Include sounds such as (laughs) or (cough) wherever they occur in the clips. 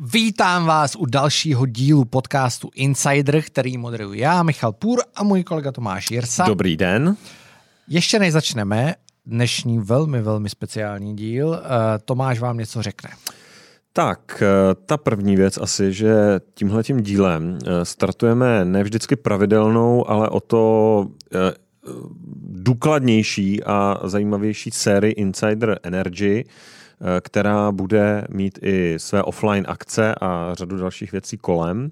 Vítám vás u dalšího dílu podcastu Insider, který moderuji já, Michal Půr a můj kolega Tomáš Jirsa. Dobrý den. Ještě než začneme, dnešní velmi, velmi speciální díl, eh, Tomáš vám něco řekne. Tak, eh, ta první věc asi, že tímhletím dílem eh, startujeme ne vždycky pravidelnou, ale o to důkladnější a zajímavější sérii Insider Energy, která bude mít i své offline akce a řadu dalších věcí kolem.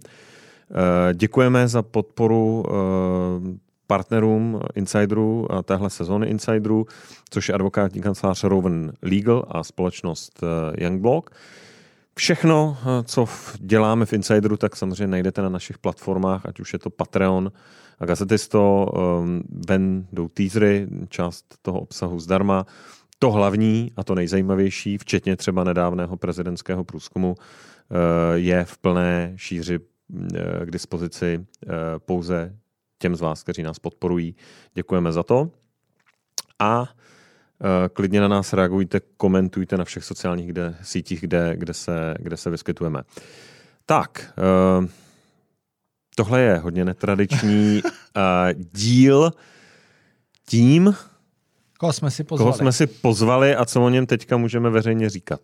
Eh, děkujeme za podporu eh, partnerům Insiderů a téhle sezóny Insiderů, což je advokátní kancelář Rowan Legal a společnost Youngblock. Všechno, co děláme v Insideru, tak samozřejmě najdete na našich platformách, ať už je to Patreon a Gazetisto, ven jdou teasery, část toho obsahu zdarma, to hlavní a to nejzajímavější, včetně třeba nedávného prezidentského průzkumu, eh, je v plné šíři eh, k dispozici eh, pouze těm z vás, kteří nás podporují. Děkujeme za to. A klidně na nás reagujte, komentujte na všech sociálních kde, sítích, kde, kde, se, kde se vyskytujeme. Tak, tohle je hodně netradiční díl. Tím Koho jsme si pozvali? Koho jsme si pozvali a co o něm teďka můžeme veřejně říkat?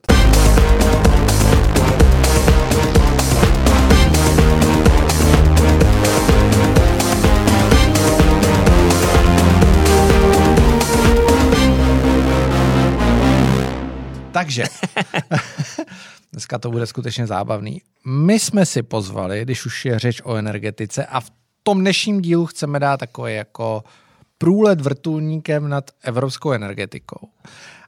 Takže, (laughs) dneska to bude skutečně zábavný. My jsme si pozvali, když už je řeč o energetice a v tom dnešním dílu chceme dát takové jako průlet vrtulníkem nad evropskou energetikou.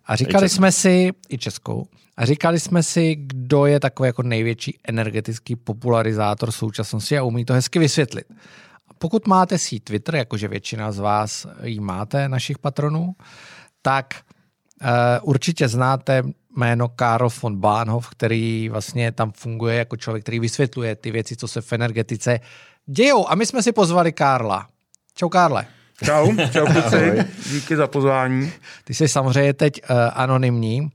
A říkali jsme si, i českou, a říkali jsme si, kdo je takový jako největší energetický popularizátor současnosti a umí to hezky vysvětlit. Pokud máte si Twitter, jakože většina z vás ji máte, našich patronů, tak uh, určitě znáte jméno Karl von Bahnhof, který vlastně tam funguje jako člověk, který vysvětluje ty věci, co se v energetice dějou. A my jsme si pozvali Karla. Čau Karle. Čau, čau kluci, díky za pozvání. Ty jsi samozřejmě teď uh, anonymní,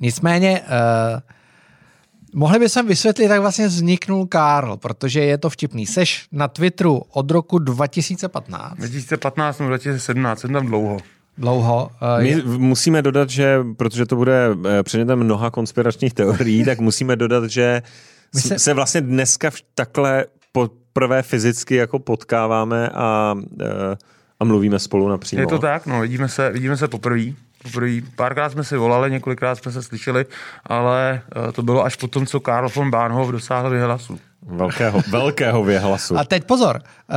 nicméně uh, mohli bychom vysvětlit, jak vlastně vzniknul Karl, protože je to vtipný. Seš na Twitteru od roku 2015. 2015 nebo 2017, jsem tam dlouho. Dlouho. Uh, My je... musíme dodat, že, protože to bude předmětem mnoha konspiračních teorií, tak musíme dodat, že se... se vlastně dneska takhle poprvé fyzicky jako potkáváme a uh, a mluvíme spolu napřímo. Je to tak, no, vidíme se, vidíme se poprvé. Poprvé. Párkrát jsme si volali, několikrát jsme se slyšeli, ale uh, to bylo až po tom, co Karl von Bahnhof dosáhl vyhlasu. Velkého, velkého vyhlasu. A teď pozor, uh,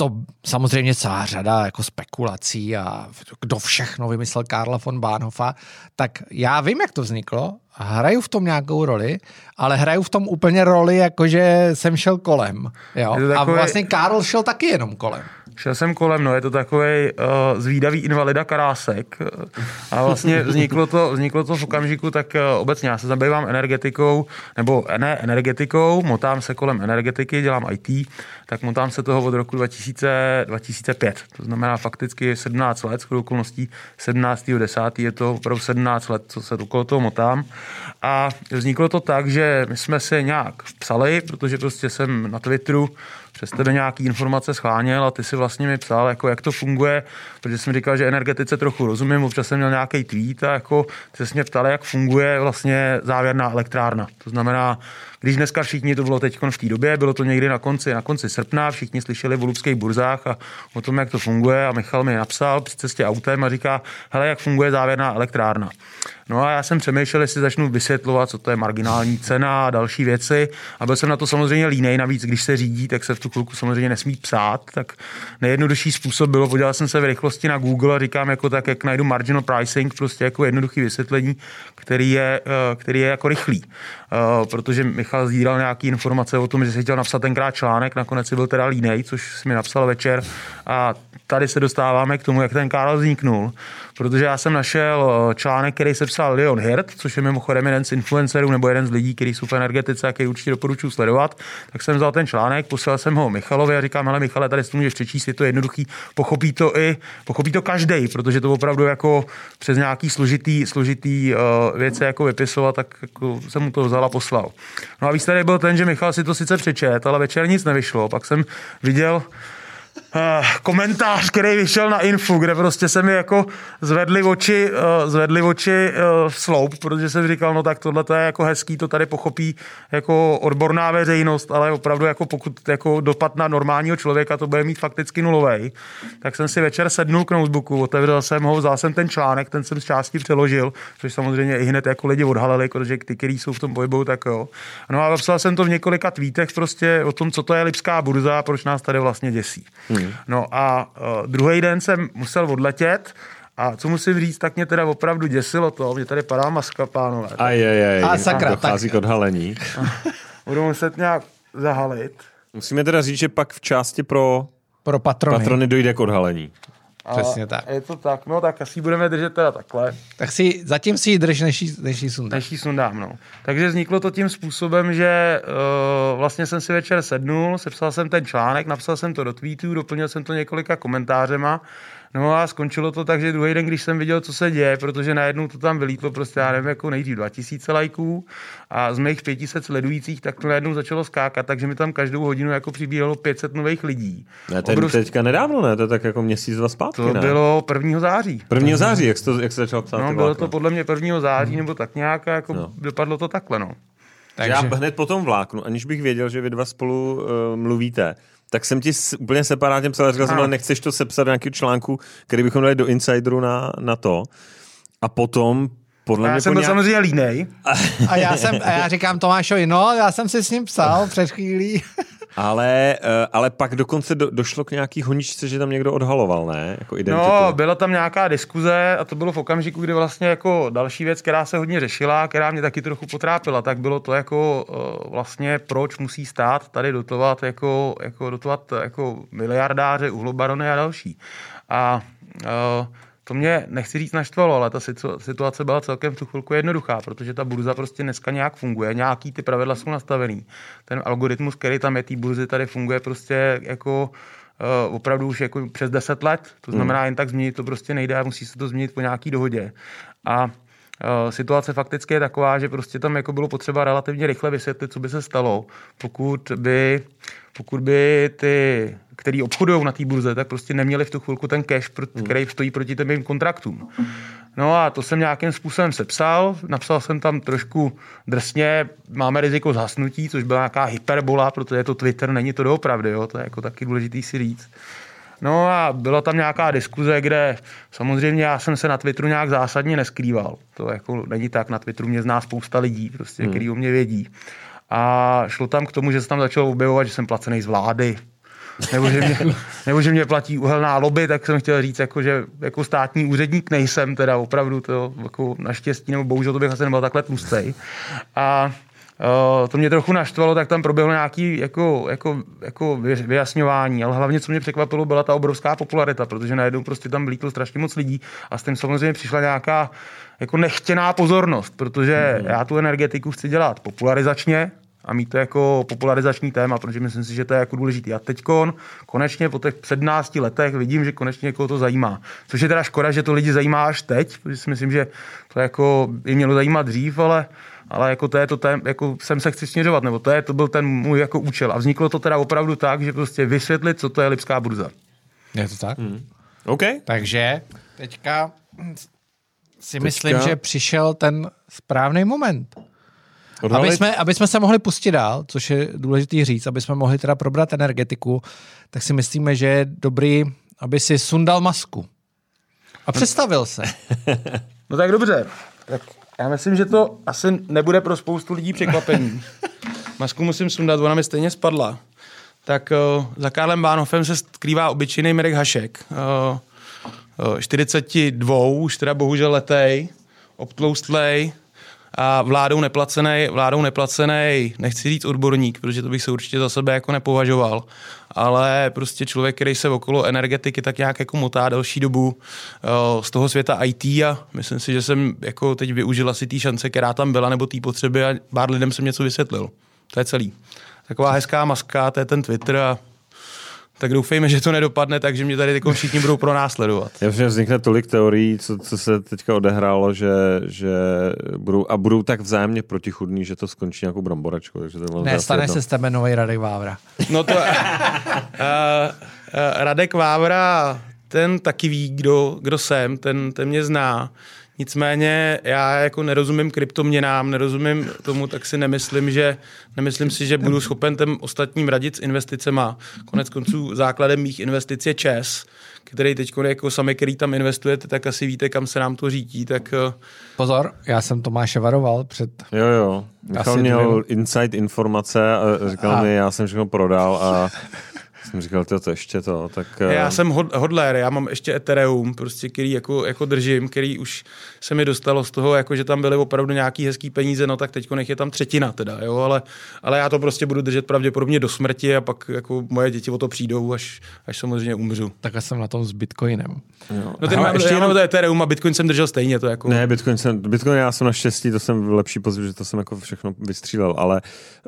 to samozřejmě celá řada jako spekulací a kdo všechno vymyslel Karla von Bahnhofa, tak já vím, jak to vzniklo, hraju v tom nějakou roli, ale hraju v tom úplně roli, jakože jsem šel kolem. Jo? Takový... A vlastně Karl šel taky jenom kolem. Šel jsem kolem, no, je to takový uh, zvídavý invalida karásek. A vlastně (laughs) vzniklo to, vzniklo to v okamžiku, tak uh, obecně já se zabývám energetikou, nebo ne energetikou, motám se kolem energetiky, dělám IT, tak motám se toho od roku 2000, 2005. To znamená fakticky 17 let, s okolností 17.10. je to opravdu 17 let, co se okolo toho motám. A vzniklo to tak, že my jsme se nějak psali, protože prostě jsem na Twitteru přes tebe nějaký informace scháněl a ty si vlastně mi psal, jako jak to funguje, protože jsem říkal, že energetice trochu rozumím, občas jsem měl nějaký tweet a jako jsi mě ptali, jak funguje vlastně závěrná elektrárna. To znamená, když dneska všichni, to bylo teď v té době, bylo to někdy na konci, na konci srpna, všichni slyšeli v lubských burzách a o tom, jak to funguje a Michal mi napsal při cestě autem a říká, hele, jak funguje závěrná elektrárna. No a já jsem přemýšlel, jestli začnu vysvětlovat, co to je marginální cena a další věci. A byl jsem na to samozřejmě línej, navíc když se řídí, tak se v tu chvilku samozřejmě nesmí psát. Tak nejjednodušší způsob bylo, podíval jsem se v rychlosti na Google a říkám jako tak, jak najdu marginal pricing, prostě jako jednoduchý vysvětlení, který je, eh, který je jako rychlý. Eh, protože Michal sdíral nějaké informace o tom, že si chtěl napsat tenkrát článek, nakonec si byl teda línej, což si mi napsal večer. A tady se dostáváme k tomu, jak ten Karl vzniknul protože já jsem našel eh, článek, který se psal Leon Hirt, což je mimochodem jeden z influencerů nebo jeden z lidí, kteří jsou v energetice a který určitě doporučuji sledovat. Tak jsem vzal ten článek, poslal jsem jsem ho Michalovi a říkám, ale Michale, tady si to můžeš přečíst, je to jednoduchý, pochopí to i, pochopí to každý, protože to opravdu jako přes nějaký složitý, složitý uh, věci jako vypisovat, tak jako jsem mu to vzal a poslal. No a výsledek byl ten, že Michal si to sice přečet, ale večer nic nevyšlo. Pak jsem viděl komentář, který vyšel na Infu, kde prostě se mi jako zvedly oči, uh, zvedly oči uh, sloup, protože jsem říkal, no tak tohle je jako hezký, to tady pochopí jako odborná veřejnost, ale opravdu jako pokud jako dopad na normálního člověka to bude mít fakticky nulový, tak jsem si večer sednul k notebooku, otevřel jsem ho, vzal jsem ten článek, ten jsem z části přeložil, což samozřejmě i hned jako lidi odhalili, protože ty, kteří jsou v tom pohybu, tak jo. No a napsal jsem to v několika tweetech prostě o tom, co to je Lipská burza a proč nás tady vlastně děsí. Hmm. No a uh, druhý den jsem musel odletět a co musím říct, tak mě teda opravdu děsilo to, mě tady padá maska, pánové. Aj, aj, aj. A sakra, Dochází tak- k odhalení. (laughs) Budu muset nějak zahalit. Musíme teda říct, že pak v části pro Pro patrony. patrony dojde k odhalení. A Přesně tak. Je to tak, no tak asi budeme držet teda takhle. Tak si zatím si ji drž, než jí, než jí sundáš. Než ji sundám, no. Takže vzniklo to tím způsobem, že uh, vlastně jsem si večer sednul, sepsal jsem ten článek, napsal jsem to do tweetů, doplnil jsem to několika komentářema, no a skončilo to tak, že druhý den, když jsem viděl, co se děje, protože najednou to tam vylítlo prostě, já nevím, jako nejdřív 2000 lajků a z mých 500 sledujících, tak to najednou začalo skákat, takže mi tam každou hodinu jako přibíhalo 500 nových lidí. Ne, to je Obrovský- teďka nedávno, ne? To je tak jako měsíc, dva zpátky, to ne? bylo 1. září. 1. září, jak se, to, jak se začal psát No, bylo vlákno. to podle mě 1. září nebo tak nějak jako No. dopadlo to takhle, no. Takže... Já hned po tom vláknu, aniž bych věděl, že vy dva spolu uh, mluvíte, tak jsem ti s, úplně separátně psal, říkal jsem, ale nechceš to sepsat do nějakého článku, který bychom dali do Insideru na, na to. A potom podle A mě já jsem byl nějak... samozřejmě línej. (laughs) A já, jsem, a já říkám Tomášovi, no, já jsem si s ním psal před chvílí. (laughs) Ale, uh, ale pak dokonce do, došlo k nějaký honičce, že tam někdo odhaloval, ne? Jako identitu. No, byla tam nějaká diskuze a to bylo v okamžiku, kdy vlastně jako další věc, která se hodně řešila, která mě taky trochu potrápila, tak bylo to jako uh, vlastně proč musí stát tady dotovat jako, jako dotovat jako miliardáře, uhlobarony a další. A uh, to mě, nechci říct naštvalo, ale ta situ- situace byla celkem v tu chvilku jednoduchá, protože ta burza prostě dneska nějak funguje, nějaký ty pravidla jsou nastavený. Ten algoritmus, který tam je, té burzy tady funguje prostě jako uh, opravdu už jako přes 10 let. To znamená, jen tak změnit to prostě nejde a musí se to změnit po nějaký dohodě. A situace fakticky je taková, že prostě tam jako bylo potřeba relativně rychle vysvětlit, co by se stalo, pokud by, pokud by ty, který obchodují na té burze, tak prostě neměli v tu chvilku ten cash, pro- který stojí proti těm mým kontraktům. No a to jsem nějakým způsobem sepsal, napsal jsem tam trošku drsně, máme riziko zhasnutí, což byla nějaká hyperbola, protože je to Twitter, není to doopravdy, jo? to je jako taky důležitý si říct. No a byla tam nějaká diskuze, kde samozřejmě já jsem se na Twitteru nějak zásadně neskrýval. To jako není tak, na Twitteru mě zná spousta lidí, prostě, hmm. který o mě vědí. A šlo tam k tomu, že se tam začalo objevovat, že jsem placený z vlády, nebo že, mě, (laughs) nebo že mě platí uhelná lobby, tak jsem chtěl říct, jako, že jako státní úředník nejsem, teda opravdu to jako naštěstí, nebo bohužel to bych asi nebyl takhle tlustej. A Uh, to mě trochu naštvalo, tak tam proběhlo nějaký jako, jako, jako vy- vyjasňování, ale hlavně, co mě překvapilo, byla ta obrovská popularita, protože najednou prostě tam vlítlo strašně moc lidí a s tím samozřejmě přišla nějaká jako nechtěná pozornost, protože mm. já tu energetiku chci dělat popularizačně, a mít to jako popularizační téma, protože myslím si, že to je jako důležitý. A teď konečně po těch 17 letech vidím, že konečně někoho to zajímá. Což je teda škoda, že to lidi zajímá až teď, protože si myslím, že to jako by mělo zajímat dřív, ale ale jako to je to tém, jako sem se chci směřovat, nebo to, je, to byl ten můj jako účel. A vzniklo to teda opravdu tak, že prostě vysvětlit, co to je Lipská burza. Je to tak? Hmm. OK. Takže teďka si Teďka- myslím, že přišel ten správný moment. Odhalit? Aby jsme, aby jsme se mohli pustit dál, což je důležitý říct, aby jsme mohli teda probrat energetiku, tak si myslíme, že je dobrý, aby si sundal masku. A představil se. (laughs) No tak dobře. Tak já myslím, že to asi nebude pro spoustu lidí překvapení. (laughs) Masku musím sundat, ona mi stejně spadla. Tak uh, za Karlem Bánhofem se skrývá obyčejný Mirek Hašek. Uh, uh, 42, už teda bohužel letej, obtloustlej a vládou neplacený, vládou neplacený, nechci říct odborník, protože to bych se určitě za sebe jako nepovažoval, ale prostě člověk, který se okolo energetiky tak nějak jako motá delší dobu uh, z toho světa IT a myslím si, že jsem jako teď využil asi té šance, která tam byla, nebo té potřeby a pár lidem jsem něco vysvětlil. To je celý. taková hezká maska, to je ten Twitter a tak doufejme, že to nedopadne, takže mě tady všichni budou pronásledovat. Já že vznikne tolik teorií, co, co se teďka odehrálo, že, že budou, a budou tak vzájemně protichudní, že to skončí nějakou bramboračkou. Takže to ne, stane se s tebe nový Radek Vávra. No to... uh, uh, Radek Vávra, ten taky ví, kdo, kdo jsem, ten, ten mě zná. Nicméně já jako nerozumím kryptoměnám, nerozumím tomu, tak si nemyslím, že nemyslím si, že budu schopen těm ostatním radit s investicema. Konec konců základem mých investic je ČES, který teď jako sami, který tam investujete, tak asi víte, kam se nám to řídí. Tak... Eh, Pozor, já jsem Tomáše varoval před... Jo, jo. Michal měl dvě... inside informace a říkal a... mi, já jsem všechno prodal a jsem říkal, to, to ještě to, tak... Já uh... jsem hodler, já mám ještě Ethereum, prostě, který jako, jako držím, který už se mi dostalo z toho, jako, že tam byly opravdu nějaký hezký peníze, no tak teď nech je tam třetina teda, jo, ale, ale já to prostě budu držet pravděpodobně do smrti a pak jako moje děti o to přijdou, až, až samozřejmě umřu. Tak jsem na tom s Bitcoinem. Jo. No mám, ještě jenom... to Ethereum a Bitcoin jsem držel stejně, to jako... Ne, Bitcoin, jsem, Bitcoin já jsem naštěstí, to jsem v lepší pozici, že to jsem jako všechno vystřílel, ale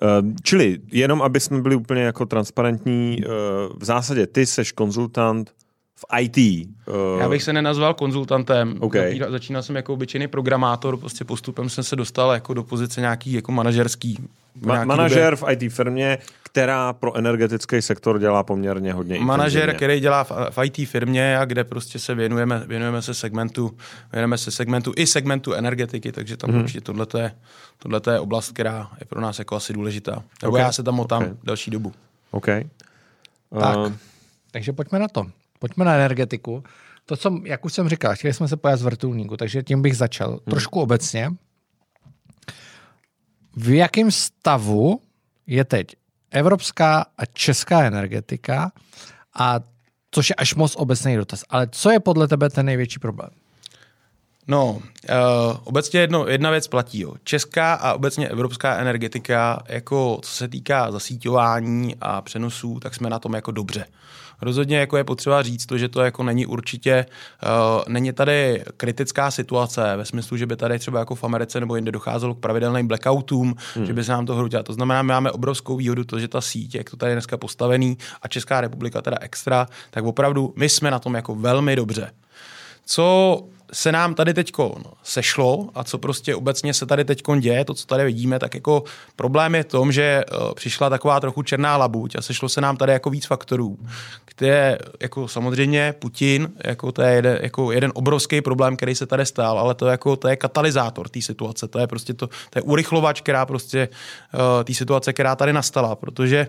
uh, čili jenom, aby jsme byli úplně jako transparentní, uh, v zásadě ty seš konzultant v IT. Uh... Já bych se nenazval konzultantem. Okay. Začínal jsem jako obyčejný programátor, prostě postupem jsem se dostal jako do pozice nějaký jako manažerský. Ma- manažer v IT firmě, která pro energetický sektor dělá poměrně hodně. Manažer, který dělá v, v IT firmě a kde prostě se věnujeme, věnujeme se segmentu, věnujeme se segmentu i segmentu energetiky, takže tam mm-hmm. určitě tohle je, tohleto je oblast, která je pro nás jako asi důležitá. Nebo okay. já se tam motám okay. další dobu. Okay. Tak, uh, takže pojďme na to. Pojďme na energetiku. To, co, jak už jsem říkal, chtěli jsme se pojat z vrtulníku, takže tím bych začal. Hmm. Trošku obecně. V jakém stavu je teď evropská a česká energetika a což je až moc obecný dotaz. Ale co je podle tebe ten největší problém? No, uh, obecně jedno, jedna věc platí. Jo. Česká a obecně evropská energetika, jako co se týká zasíťování a přenosů, tak jsme na tom jako dobře. Rozhodně jako je potřeba říct to, že to jako není určitě, uh, není tady kritická situace ve smyslu, že by tady třeba jako v Americe nebo jinde docházelo k pravidelným blackoutům, hmm. že by se nám to hrotilo. To znamená, my máme obrovskou výhodu to, že ta síť, jak to tady je dneska postavený a Česká republika teda extra, tak opravdu my jsme na tom jako velmi dobře. Co se nám tady teď sešlo a co prostě obecně se tady teď děje, to, co tady vidíme, tak jako problém je v tom, že eh, přišla taková trochu černá labuť a sešlo se nám tady jako víc faktorů, které jako samozřejmě Putin, jako to je jeden, jako jeden obrovský problém, který se tady stál, ale to, jako, to je katalyzátor té situace, to je prostě to, to je urychlovač, která prostě uh, té situace, která tady nastala, protože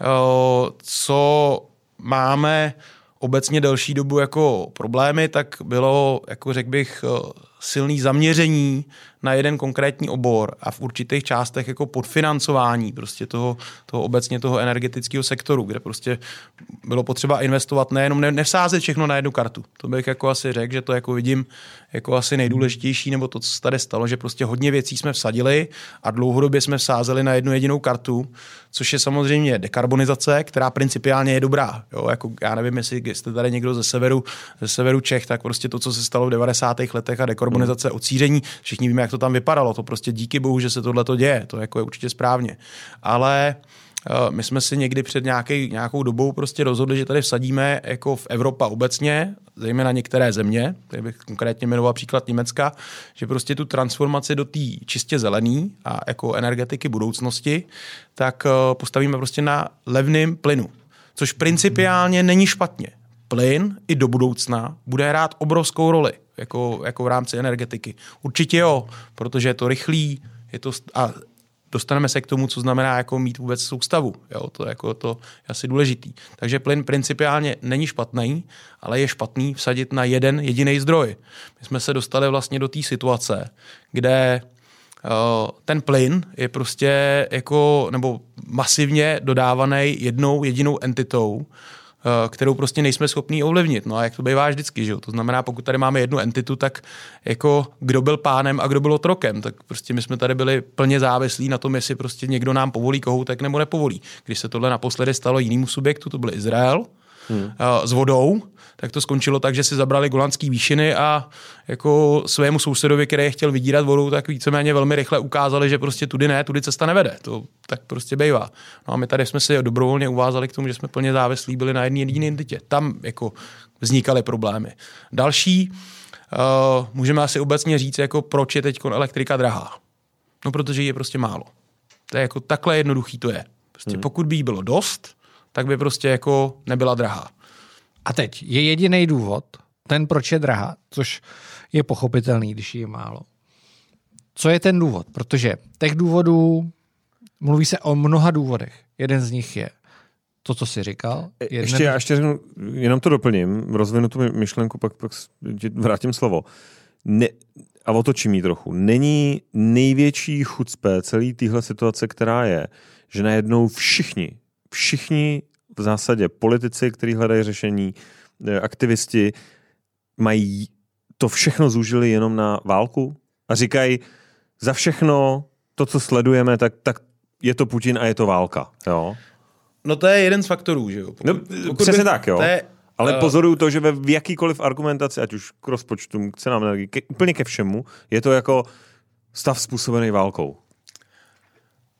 uh, co máme obecně delší dobu jako problémy, tak bylo, jako řekl bych, eh, silný zaměření na jeden konkrétní obor a v určitých částech jako podfinancování prostě toho, toho obecně toho energetického sektoru, kde prostě bylo potřeba investovat nejenom, ne, nevsázet všechno na jednu kartu. To bych jako asi řekl, že to jako vidím jako asi nejdůležitější, nebo to, co se tady stalo, že prostě hodně věcí jsme vsadili a dlouhodobě jsme vsázeli na jednu jedinou kartu, což je samozřejmě dekarbonizace, která principiálně je dobrá. Jo, jako já nevím, jestli jste tady někdo ze severu, ze severu Čech, tak prostě to, co se stalo v 90. letech a dekarbonizace, hmm. odsíření, všichni víme, jak to tam vypadalo. To prostě díky bohu, že se tohle to děje. To jako je určitě správně. Ale eh, my jsme si někdy před nějaký, nějakou dobou prostě rozhodli, že tady vsadíme jako v Evropa obecně, zejména některé země, tady bych konkrétně jmenoval příklad Německa, že prostě tu transformaci do té čistě zelený a jako energetiky budoucnosti, tak eh, postavíme prostě na levným plynu. Což principiálně není špatně. Plyn i do budoucna bude hrát obrovskou roli jako, jako v rámci energetiky. Určitě jo, protože je to rychlý, je to a dostaneme se k tomu, co znamená jako mít vůbec soustavu. Jo, to, jako, to je asi důležitý. Takže plyn principiálně není špatný, ale je špatný vsadit na jeden jediný zdroj. My jsme se dostali vlastně do té situace, kde uh, ten plyn je prostě jako, nebo masivně dodávaný jednou jedinou entitou, Eh, kterou prostě nejsme schopní ovlivnit. No a jak to bývá vždycky, že jo? To znamená, pokud tady máme jednu entitu, tak jako kdo byl pánem a kdo byl otrokem, tak prostě my jsme tady byli plně závislí na tom, jestli prostě někdo nám povolí kohoutek nebo nepovolí. Když se tohle naposledy stalo jinému subjektu, to byl Izrael, hmm. s vodou, tak to skončilo tak, že si zabrali golandský výšiny a jako svému sousedovi, který je chtěl vydírat vodou, tak víceméně velmi rychle ukázali, že prostě tudy ne, tudy cesta nevede. To tak prostě bývá. No a my tady jsme si dobrovolně uvázali k tomu, že jsme plně závislí byli na jedné jediné entitě. Tam jako vznikaly problémy. Další, uh, můžeme asi obecně říct, jako proč je teď elektrika drahá. No, protože je prostě málo. To je jako takhle jednoduchý to je. Prostě hmm. pokud by jí bylo dost, tak by prostě jako nebyla drahá. A teď je jediný důvod, ten proč je drahá, což je pochopitelný, když je málo. Co je ten důvod? Protože těch důvodů, mluví se o mnoha důvodech. Jeden z nich je to, co jsi říkal. Jeden... Ještě, já ještě řeknu, jenom to doplním, rozvinu tu myšlenku, pak, pak vrátím slovo. Ne, a otočím ji trochu. Není největší chucpe celé téhle situace, která je, že najednou všichni, všichni v zásadě politici, kteří hledají řešení, eh, aktivisti, mají to všechno zúžili jenom na válku a říkají, za všechno to, co sledujeme, tak, tak je to Putin a je to válka. Jo? No to je jeden z faktorů, že jo? Pokud, no, pokud přesně by, tak, jo. To je, ale uh, pozoruju to, že ve v jakýkoliv argumentaci, ať už k rozpočtu, k cenám energii, ke, úplně ke všemu, je to jako stav způsobený válkou.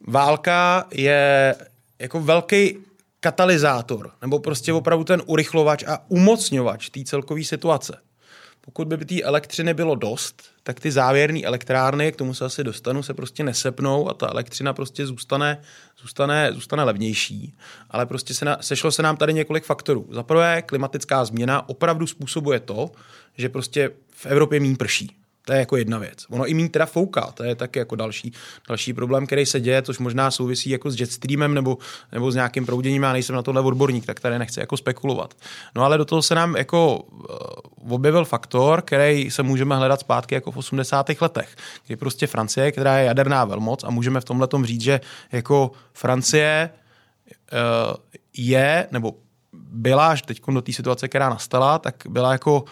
Válka je jako velký katalyzátor, nebo prostě opravdu ten urychlovač a umocňovač té celkové situace. Pokud by té elektřiny bylo dost, tak ty závěrné elektrárny, k tomu se asi dostanu, se prostě nesepnou a ta elektřina prostě zůstane, zůstane, zůstane levnější. Ale prostě se na, sešlo se nám tady několik faktorů. Za prvé, klimatická změna opravdu způsobuje to, že prostě v Evropě méně prší. To je jako jedna věc. Ono i méně teda fouká, to je taky jako další, další problém, který se děje, což možná souvisí jako s jetstreamem nebo, nebo s nějakým prouděním. Já nejsem na tohle odborník, tak tady nechci jako spekulovat. No ale do toho se nám jako uh, objevil faktor, který se můžeme hledat zpátky jako v 80. letech, kdy prostě Francie, která je jaderná velmoc a můžeme v tomhle tom říct, že jako Francie uh, je, nebo byla až teď do té situace, která nastala, tak byla jako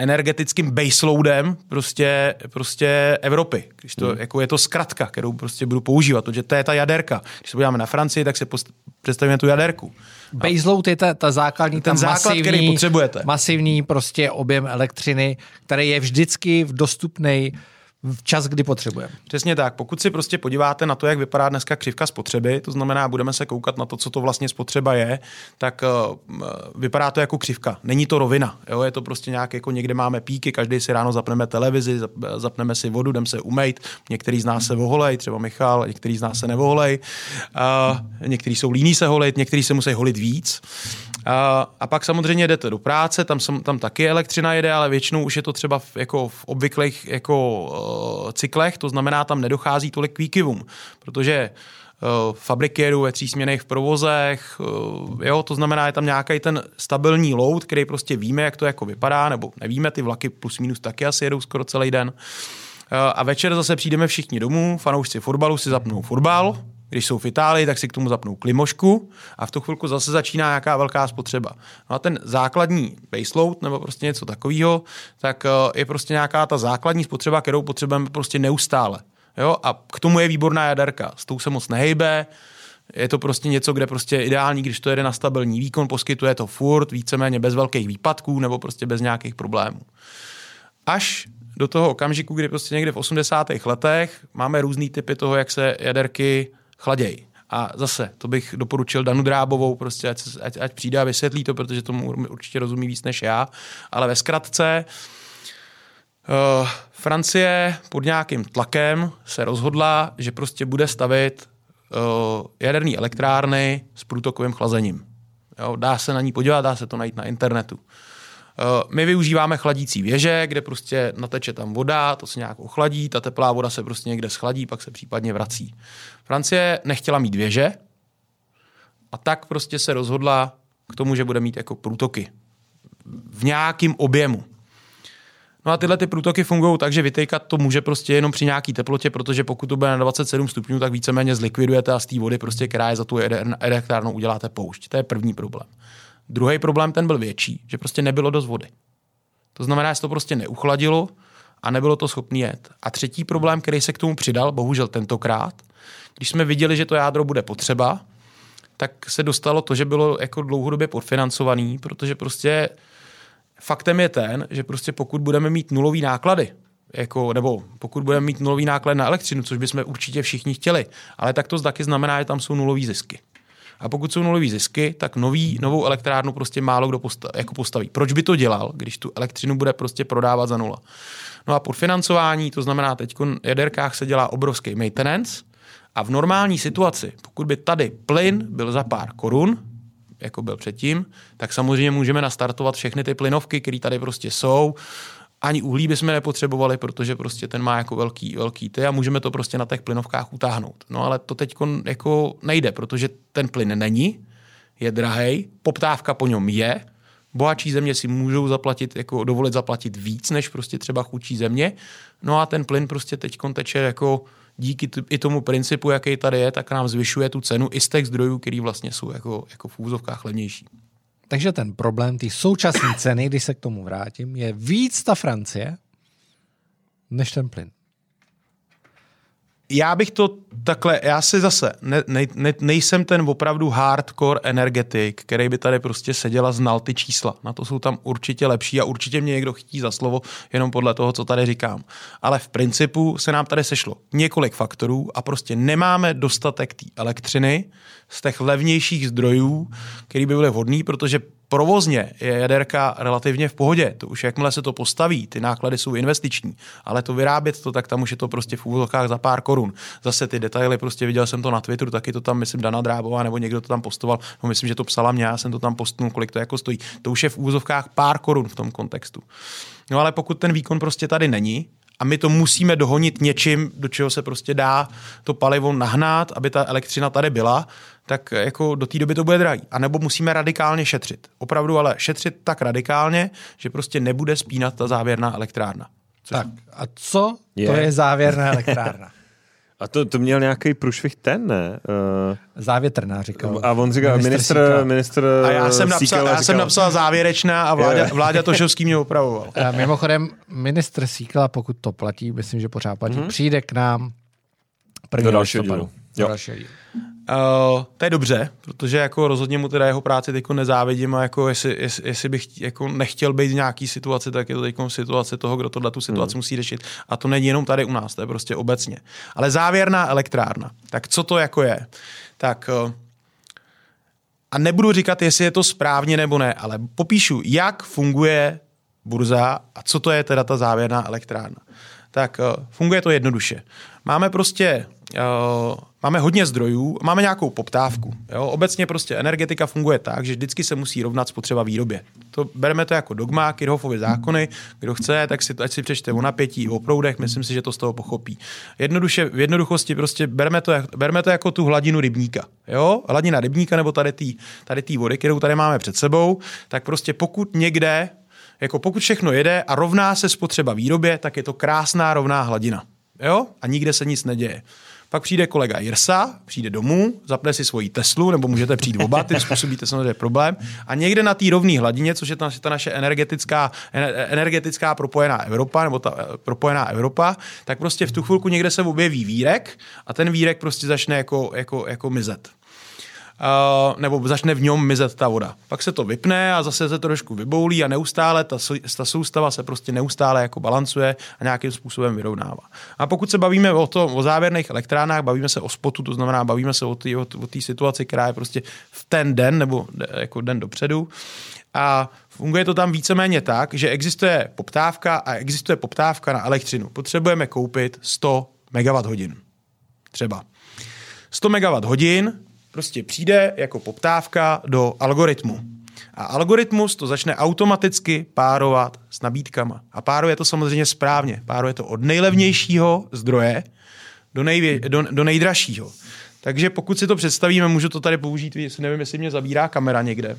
energetickým baseloadem prostě, prostě Evropy. Když to, hmm. jako je to zkratka, kterou prostě budu používat, protože to je ta jaderka. Když se podíváme na Francii, tak si post- představíme tu jaderku. Baseload je ta, ta základní, ten základ, masivní, který potřebujete. masivní prostě objem elektřiny, který je vždycky v dostupný v čas, kdy potřebujeme. Přesně tak. Pokud si prostě podíváte na to, jak vypadá dneska křivka spotřeby, to znamená, budeme se koukat na to, co to vlastně spotřeba je, tak uh, vypadá to jako křivka. Není to rovina. Jo? Je to prostě nějak, jako někde máme píky, každý si ráno zapneme televizi, zapneme si vodu, jdeme se umejt. Některý z nás se voholej, třeba Michal, některý z nás se nevoholej. Uh, některý jsou líní se holit, některý se musí holit víc. A, a pak samozřejmě jdete do práce, tam, sam, tam taky elektřina jede, ale většinou už je to třeba v, jako v obvyklých jako, uh, cyklech, to znamená, tam nedochází tolik k výkyvům, protože uh, fabriky jedou ve třísměných provozech, uh, jo, to znamená, je tam nějaký ten stabilní load, který prostě víme, jak to jako vypadá, nebo nevíme, ty vlaky plus minus taky asi jedou skoro celý den. Uh, a večer zase přijdeme všichni domů, fanoušci fotbalu si zapnou fotbal, když jsou v Itálii, tak si k tomu zapnou klimošku a v tu chvilku zase začíná nějaká velká spotřeba. No a ten základní baseload nebo prostě něco takového, tak eh, je prostě nějaká ta základní spotřeba, kterou potřebujeme prostě neustále. Jo? A k tomu je výborná jaderka. S tou se moc nehejbe, je to prostě něco, kde prostě je ideální, když to jede na stabilní výkon, poskytuje to furt, víceméně bez velkých výpadků nebo prostě bez nějakých problémů. Až do toho okamžiku, kdy prostě někde v 80. letech máme různý typy toho, jak se jaderky chladěj. A zase, to bych doporučil Danu Drábovou, prostě ať, ať, ať přijde a vysvětlí to, protože tomu určitě rozumí víc než já. Ale ve zkratce, uh, Francie pod nějakým tlakem se rozhodla, že prostě bude stavit uh, jaderné elektrárny s průtokovým chlazením. Jo, dá se na ní podívat, dá se to najít na internetu. Eh, my využíváme chladící věže, kde prostě nateče tam voda, to se nějak ochladí, ta teplá voda se prostě někde schladí, pak se případně vrací. Francie nechtěla mít věže a tak prostě se rozhodla k tomu, že bude mít jako průtoky v nějakém objemu. No a tyhle ty průtoky fungují tak, že vytejkat to může prostě jenom při nějaké teplotě, protože pokud to bude na 27 stupňů, tak víceméně zlikvidujete a z té vody, prostě, která je za tu elektrárnu, uděláte poušť. To je první problém. Druhý problém ten byl větší, že prostě nebylo dost vody. To znamená, že se to prostě neuchladilo a nebylo to schopné jet. A třetí problém, který se k tomu přidal, bohužel tentokrát, když jsme viděli, že to jádro bude potřeba, tak se dostalo to, že bylo jako dlouhodobě podfinancovaný, protože prostě faktem je ten, že prostě pokud budeme mít nulový náklady, jako, nebo pokud budeme mít nulový náklad na elektřinu, což bychom určitě všichni chtěli, ale tak to taky znamená, že tam jsou nulový zisky. A pokud jsou nulový zisky, tak nový, novou elektrárnu prostě málo kdo postaví, jako postaví. Proč by to dělal, když tu elektřinu bude prostě prodávat za nula? No a podfinancování, to znamená, teď v jaderkách se dělá obrovský maintenance a v normální situaci, pokud by tady plyn byl za pár korun, jako byl předtím, tak samozřejmě můžeme nastartovat všechny ty plynovky, které tady prostě jsou, ani uhlí bychom nepotřebovali, protože prostě ten má jako velký, velký ty a můžeme to prostě na těch plynovkách utáhnout. No ale to teď jako nejde, protože ten plyn není, je drahý, poptávka po něm je, bohatší země si můžou zaplatit, jako dovolit zaplatit víc než prostě třeba chudší země, no a ten plyn prostě teď teče jako díky t- i tomu principu, jaký tady je, tak nám zvyšuje tu cenu i z těch zdrojů, který vlastně jsou jako, jako v úzovkách levnější. Takže ten problém ty současné ceny, když se k tomu vrátím, je víc ta Francie, než ten plyn. Já bych to takhle, já si zase, ne, ne, ne, nejsem ten opravdu hardcore energetik, který by tady prostě seděl a znal ty čísla. Na to jsou tam určitě lepší a určitě mě někdo chytí za slovo jenom podle toho, co tady říkám. Ale v principu se nám tady sešlo několik faktorů a prostě nemáme dostatek té elektřiny z těch levnějších zdrojů, který by byly vhodný, protože provozně je jaderka relativně v pohodě. To už jakmile se to postaví, ty náklady jsou investiční, ale to vyrábět to, tak tam už je to prostě v úvodokách za pár korun. Zase ty detaily, prostě viděl jsem to na Twitteru, taky to tam, myslím, Dana Drábová nebo někdo to tam postoval, no myslím, že to psala mě, já jsem to tam postnul, kolik to jako stojí. To už je v úvozovkách pár korun v tom kontextu. No ale pokud ten výkon prostě tady není, a my to musíme dohonit něčím, do čeho se prostě dá to palivo nahnát, aby ta elektřina tady byla, tak jako do té doby to bude drahý. A nebo musíme radikálně šetřit. Opravdu ale šetřit tak radikálně, že prostě nebude spínat ta závěrná elektrárna. Což... Tak a co je. to je závěrná elektrárna? (laughs) A to, to měl nějaký průšvih ten, ne? Uh, Závětrná, říkal. A on říkal, ministr, ministr, ministr A já jsem napsal, já jsem napsal závěrečná a Vláďa, Vláďa Tošovský mě opravoval. A mimochodem, ministr Síkla, pokud to platí, myslím, že pořád platí, mm-hmm. přijde k nám do dalšího dílu. Do dalšího dílu. Uh, to je dobře, protože jako rozhodně mu teda jeho práci teď nezávidím a jako jestli, jestli, jestli bych jako nechtěl být v nějaký situaci, tak je to teď situace toho, kdo tohle tu situaci hmm. musí řešit. A to není jenom tady u nás, to je prostě obecně. Ale závěrná elektrárna, tak co to jako je? Tak uh, a nebudu říkat, jestli je to správně nebo ne, ale popíšu, jak funguje burza a co to je teda ta závěrná elektrárna. Tak uh, funguje to jednoduše. Máme prostě uh, máme hodně zdrojů, máme nějakou poptávku. Jo? Obecně prostě energetika funguje tak, že vždycky se musí rovnat spotřeba výrobě. To bereme to jako dogma, Kirchhoffovy zákony. Kdo chce, tak si, ať si přečte o napětí, o proudech, myslím si, že to z toho pochopí. Jednoduše, v jednoduchosti prostě bereme to, bereme to jako tu hladinu rybníka. Jo? Hladina rybníka nebo tady té tady tý vody, kterou tady máme před sebou, tak prostě pokud někde jako pokud všechno jede a rovná se spotřeba výrobě, tak je to krásná rovná hladina. Jo? A nikde se nic neděje. Pak přijde kolega Jirsa, přijde domů, zapne si svoji Teslu, nebo můžete přijít oba, ty způsobíte samozřejmě problém. A někde na té rovné hladině, což je ta, ta naše energetická, energetická propojená Evropa, nebo ta eh, propojená Evropa, tak prostě v tu chvilku někde se objeví vírek a ten vírek prostě začne jako, jako, jako mizet uh, nebo začne v něm mizet ta voda. Pak se to vypne a zase se to trošku vyboulí a neustále ta, ta soustava se prostě neustále jako balancuje a nějakým způsobem vyrovnává. A pokud se bavíme o, to, o závěrných elektrárnách, bavíme se o spotu, to znamená, bavíme se o té situaci, která je prostě v ten den nebo jako den dopředu. A funguje to tam víceméně tak, že existuje poptávka a existuje poptávka na elektřinu. Potřebujeme koupit 100 MWh. Třeba. 100 MWh prostě přijde jako poptávka do algoritmu. A algoritmus to začne automaticky párovat s nabídkama. A páruje to samozřejmě správně. Páruje to od nejlevnějšího zdroje do, nejvě, do, do nejdražšího. Takže pokud si to představíme, můžu to tady použít, nevím, jestli mě zabírá kamera někde.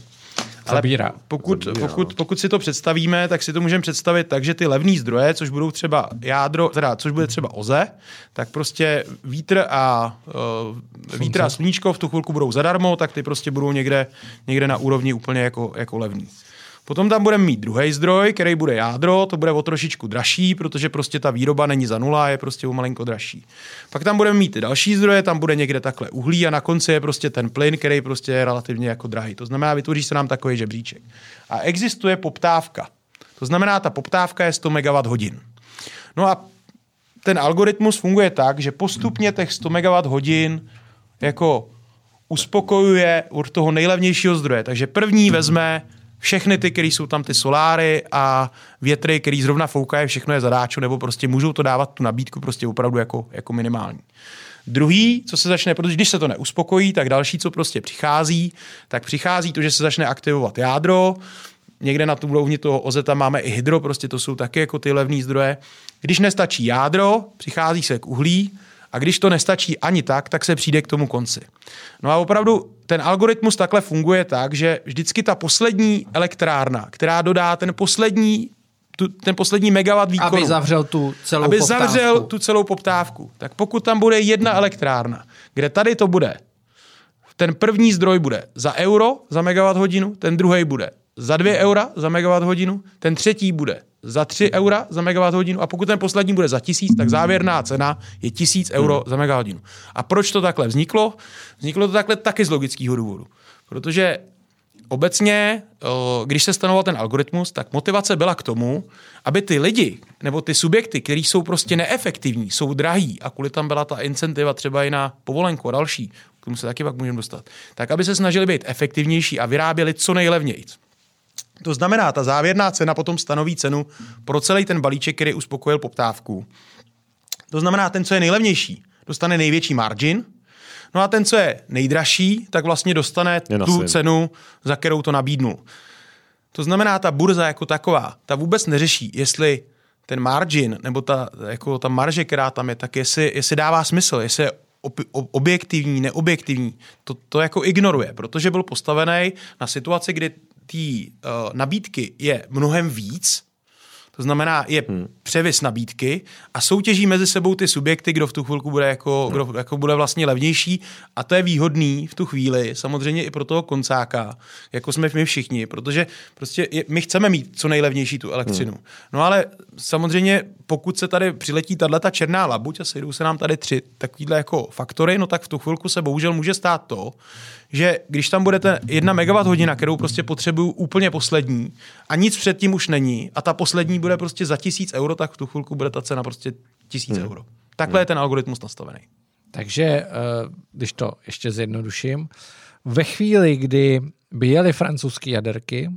Ale Zabírá. Pokud, Zabírá. Pokud, no. pokud si to představíme, tak si to můžeme představit tak, že ty levné zdroje, což budou třeba jádro, teda což bude třeba OZE, tak prostě vítr a uh, vítr a sluníčko v tu chvilku budou zadarmo, tak ty prostě budou někde, někde na úrovni úplně jako, jako levný. Potom tam budeme mít druhý zdroj, který bude jádro, to bude o trošičku dražší, protože prostě ta výroba není za nula, je prostě o malinko dražší. Pak tam budeme mít další zdroje, tam bude někde takhle uhlí a na konci je prostě ten plyn, který prostě je relativně jako drahý. To znamená, vytvoří se nám takový žebříček. A existuje poptávka. To znamená, ta poptávka je 100 MWh. No a ten algoritmus funguje tak, že postupně těch 100 MWh jako uspokojuje od toho nejlevnějšího zdroje. Takže první vezme všechny ty, které jsou tam ty soláry a větry, který zrovna foukají, všechno je zadáčo, nebo prostě můžou to dávat tu nabídku prostě opravdu jako, jako minimální. Druhý, co se začne, protože když se to neuspokojí, tak další, co prostě přichází, tak přichází to, že se začne aktivovat jádro, někde na tu úrovni toho ozeta máme i hydro, prostě to jsou taky jako ty levné zdroje. Když nestačí jádro, přichází se k uhlí, a když to nestačí ani tak, tak se přijde k tomu konci. No a opravdu ten algoritmus takhle funguje tak, že vždycky ta poslední elektrárna, která dodá ten poslední tu, ten poslední megawatt výkonu. Aby zavřel tu celou aby poptávku. zavřel tu celou poptávku. Tak pokud tam bude jedna elektrárna, kde tady to bude, ten první zdroj bude za euro za megawatt hodinu, ten druhý bude za 2 eura za megawatt hodinu, ten třetí bude za 3 eura za megawatt hodinu a pokud ten poslední bude za tisíc, tak závěrná cena je tisíc euro za megawatt hodinu. A proč to takhle vzniklo? Vzniklo to takhle taky z logického důvodu. Protože obecně, když se stanoval ten algoritmus, tak motivace byla k tomu, aby ty lidi nebo ty subjekty, které jsou prostě neefektivní, jsou drahý a kvůli tam byla ta incentiva třeba i na povolenku a další, k tomu se taky pak můžeme dostat, tak aby se snažili být efektivnější a vyráběli co nejlevněji. To znamená, ta závěrná cena potom stanoví cenu pro celý ten balíček, který uspokojil poptávku. To znamená, ten, co je nejlevnější, dostane největší margin, no a ten, co je nejdražší, tak vlastně dostane tu cenu, za kterou to nabídnul. To znamená, ta burza jako taková, ta vůbec neřeší, jestli ten margin, nebo ta, jako ta marže, která tam je, tak jestli, jestli dává smysl, jestli je objektivní, neobjektivní, to, to jako ignoruje, protože byl postavený na situaci, kdy té uh, nabídky je mnohem víc, to znamená, je hmm. převis nabídky a soutěží mezi sebou ty subjekty, kdo v tu chvilku bude jako, hmm. kdo jako bude vlastně levnější a to je výhodný v tu chvíli, samozřejmě i pro toho koncáka, jako jsme my všichni, protože prostě je, my chceme mít co nejlevnější tu elektřinu. Hmm. No ale samozřejmě, pokud se tady přiletí tato černá labuť a sejdou se nám tady tři takovýhle jako faktory, no tak v tu chvilku se bohužel může stát to, že když tam bude ten jedna megawatt hodina, kterou prostě potřebuju úplně poslední a nic předtím už není a ta poslední bude prostě za tisíc euro, tak v tu chvilku bude ta cena prostě tisíc hmm. euro. Takhle hmm. je ten algoritmus nastavený. Takže, eh, když to ještě zjednoduším, ve chvíli, kdy by jeli francouzské jaderky,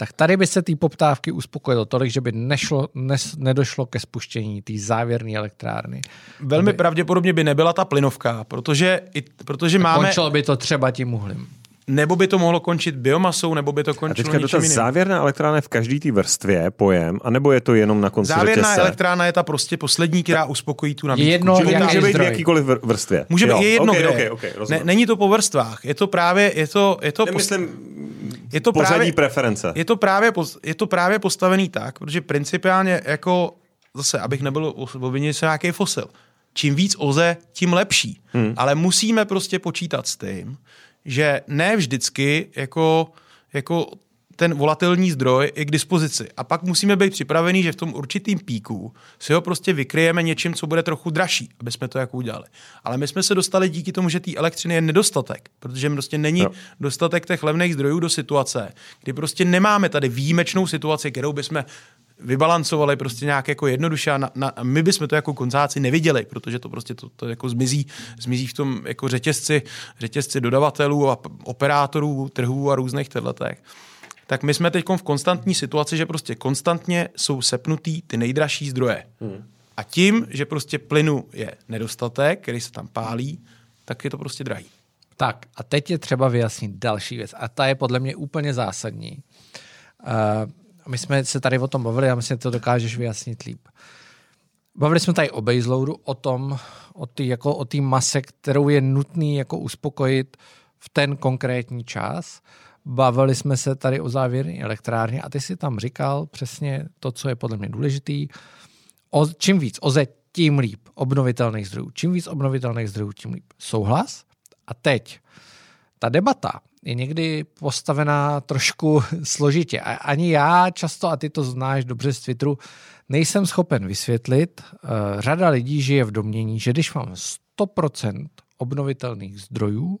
tak tady by se ty poptávky uspokojilo tolik, že by nešlo, nes, nedošlo ke spuštění té závěrné elektrárny. Velmi aby... pravděpodobně by nebyla ta plynovka, protože, i, protože máme... Končilo by to třeba tím uhlím nebo by to mohlo končit biomasou, nebo by to končilo A teďka dotaz, jiným. závěrná elektrárna je v každý té vrstvě pojem, anebo je to jenom na konci Závěrná řetězce? elektrárna je ta prostě poslední, která uspokojí tu nabídku. Je jedno, Čili může být v jakýkoliv vrstvě. Může být, je jedno, okay, kde. Okay, okay, ne, není to po vrstvách, je to právě, je to, je to, Nemyslím, je to pořadí právě, preference. Je to, právě, je to právě postavený tak, protože principiálně jako, zase, abych nebyl obviněn se nějaký fosil, čím víc oze, tím lepší. Hmm. Ale musíme prostě počítat s tím, že ne vždycky jako, jako ten volatilní zdroj je k dispozici. A pak musíme být připravení, že v tom určitým píku si ho prostě vykryjeme něčím, co bude trochu dražší, aby jsme to jako udělali. Ale my jsme se dostali díky tomu, že té elektřiny je nedostatek, protože prostě není no. dostatek těch levných zdrojů do situace, kdy prostě nemáme tady výjimečnou situaci, kterou bychom vybalancovali prostě nějak jako jednoduše a na, na, my bychom to jako konzáci neviděli, protože to prostě to, to jako zmizí, zmizí v tom jako řetězci, řetězci dodavatelů a operátorů trhů a různých těchto tak my jsme teď v konstantní situaci, že prostě konstantně jsou sepnutý ty nejdražší zdroje. Hmm. A tím, že prostě plynu je nedostatek, který se tam pálí, tak je to prostě drahý. Tak a teď je třeba vyjasnit další věc a ta je podle mě úplně zásadní. Uh, my jsme se tady o tom bavili a myslím, že to dokážeš vyjasnit líp. Bavili jsme tady o baseloadu, o tom, o té jako, mase, kterou je nutný jako uspokojit v ten konkrétní čas. Bavili jsme se tady o závěrné elektrárně a ty si tam říkal přesně to, co je podle mě důležitý. O, čím víc oze, tím líp obnovitelných zdrojů. Čím víc obnovitelných zdrojů, tím líp. Souhlas? A teď ta debata, je někdy postavená trošku (laughs) složitě. A ani já často, a ty to znáš dobře z Twitteru, nejsem schopen vysvětlit. Uh, řada lidí žije v domění, že když mám 100% obnovitelných zdrojů,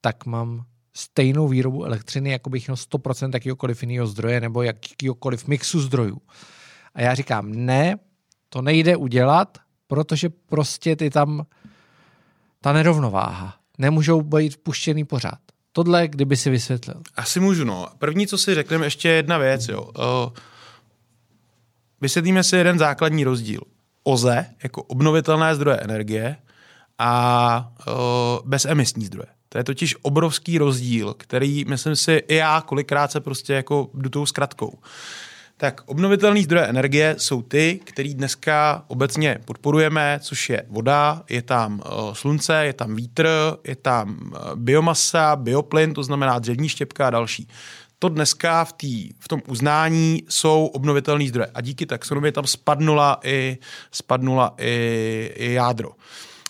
tak mám stejnou výrobu elektřiny, jako bych měl 100% jakýkoliv jiného zdroje nebo jakýkoliv mixu zdrojů. A já říkám, ne, to nejde udělat, protože prostě ty tam ta nerovnováha. Nemůžou být puštěný pořád. Tohle, kdyby si vysvětlil. Asi můžu, no. První, co si řekneme, ještě jedna věc, jo. Uh, vysvětlíme si jeden základní rozdíl. OZE jako obnovitelné zdroje energie a uh, bezemisní zdroje. To je totiž obrovský rozdíl, který, myslím si, i já kolikrát se prostě jako jdu tou zkratkou. Tak obnovitelné zdroje energie jsou ty, který dneska obecně podporujeme, což je voda, je tam uh, slunce, je tam vítr, je tam uh, biomasa, bioplyn, to znamená dřevní štěpka a další. To dneska v, tý, v tom uznání jsou obnovitelné zdroje a díky taxonomii tam spadnula i, spadnula i, i jádro.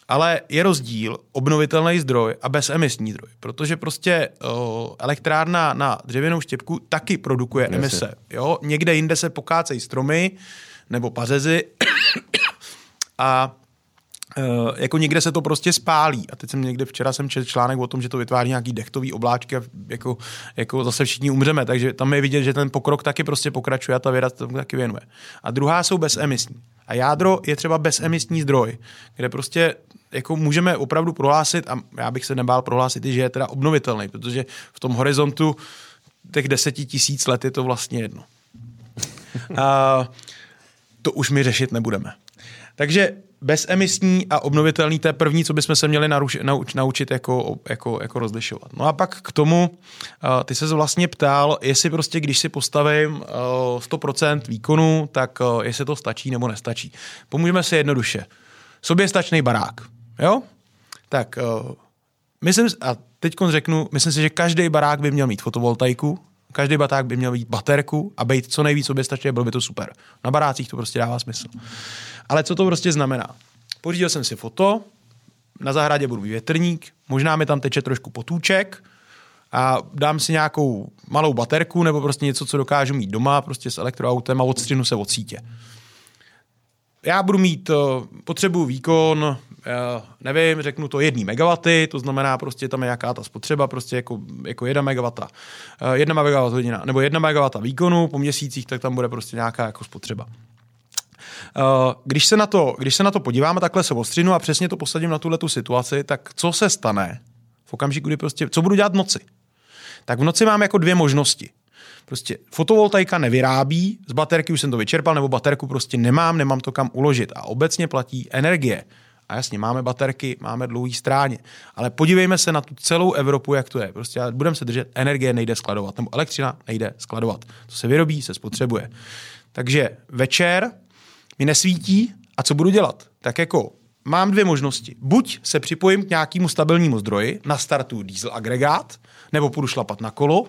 Ale je rozdíl obnovitelný zdroj a bezemisní zdroj, protože prostě o, elektrárna na dřevěnou štěpku taky produkuje Jasně. emise. Jo? Někde jinde se pokácejí stromy nebo pařezy (coughs) a Uh, jako někde se to prostě spálí. A teď jsem někde, včera jsem četl článek o tom, že to vytváří nějaký dechtový obláčky a jako, jako zase všichni umřeme. Takže tam je vidět, že ten pokrok taky prostě pokračuje a ta věda tomu taky věnuje. A druhá jsou bezemisní. A jádro je třeba bezemisní zdroj, kde prostě jako můžeme opravdu prohlásit, a já bych se nebál prohlásit, že je teda obnovitelný, protože v tom horizontu těch deseti tisíc let je to vlastně jedno. (laughs) A to už my řešit nebudeme. Takže bezemisní a obnovitelný, to je první, co bychom se měli naruš, nauč, naučit jako, jako, jako rozlišovat. No a pak k tomu, uh, ty se vlastně ptal, jestli prostě, když si postavím uh, 100% výkonu, tak uh, jestli to stačí nebo nestačí. Pomůžeme si jednoduše. Sobě stačný barák. Jo? Tak uh, myslím, a teď řeknu, myslím si, že každý barák by měl mít fotovoltaiku, každý baták by měl mít baterku a být co nejvíc soběstačný, bylo by to super. Na barácích to prostě dává smysl. Ale co to prostě znamená? Pořídil jsem si foto, na zahradě budu mít větrník, možná mi tam teče trošku potůček a dám si nějakou malou baterku nebo prostě něco, co dokážu mít doma, prostě s elektroautem a odstřinu se od sítě. Já budu mít, eh, potřebu výkon, eh, nevím, řeknu to jedný megawaty, to znamená prostě tam je jaká ta spotřeba, prostě jako, jako jedna megawata, eh, jedna megawatt hodina, nebo jedna megawata výkonu po měsících, tak tam bude prostě nějaká jako spotřeba. Když se, na to, když se na to podíváme, takhle se ostřinu a přesně to posadím na tuhle tu situaci, tak co se stane v okamžiku, kdy prostě, co budu dělat v noci? Tak v noci mám jako dvě možnosti. Prostě fotovoltaika nevyrábí, z baterky už jsem to vyčerpal, nebo baterku prostě nemám, nemám to kam uložit. A obecně platí energie. A jasně, máme baterky, máme dlouhý stráně, ale podívejme se na tu celou Evropu, jak to je. Prostě budeme se držet, energie nejde skladovat, nebo elektřina nejde skladovat. To se vyrobí, se spotřebuje. Takže večer mi nesvítí a co budu dělat? Tak jako mám dvě možnosti. Buď se připojím k nějakému stabilnímu zdroji, nastartuju diesel agregát, nebo půjdu šlapat na kolo,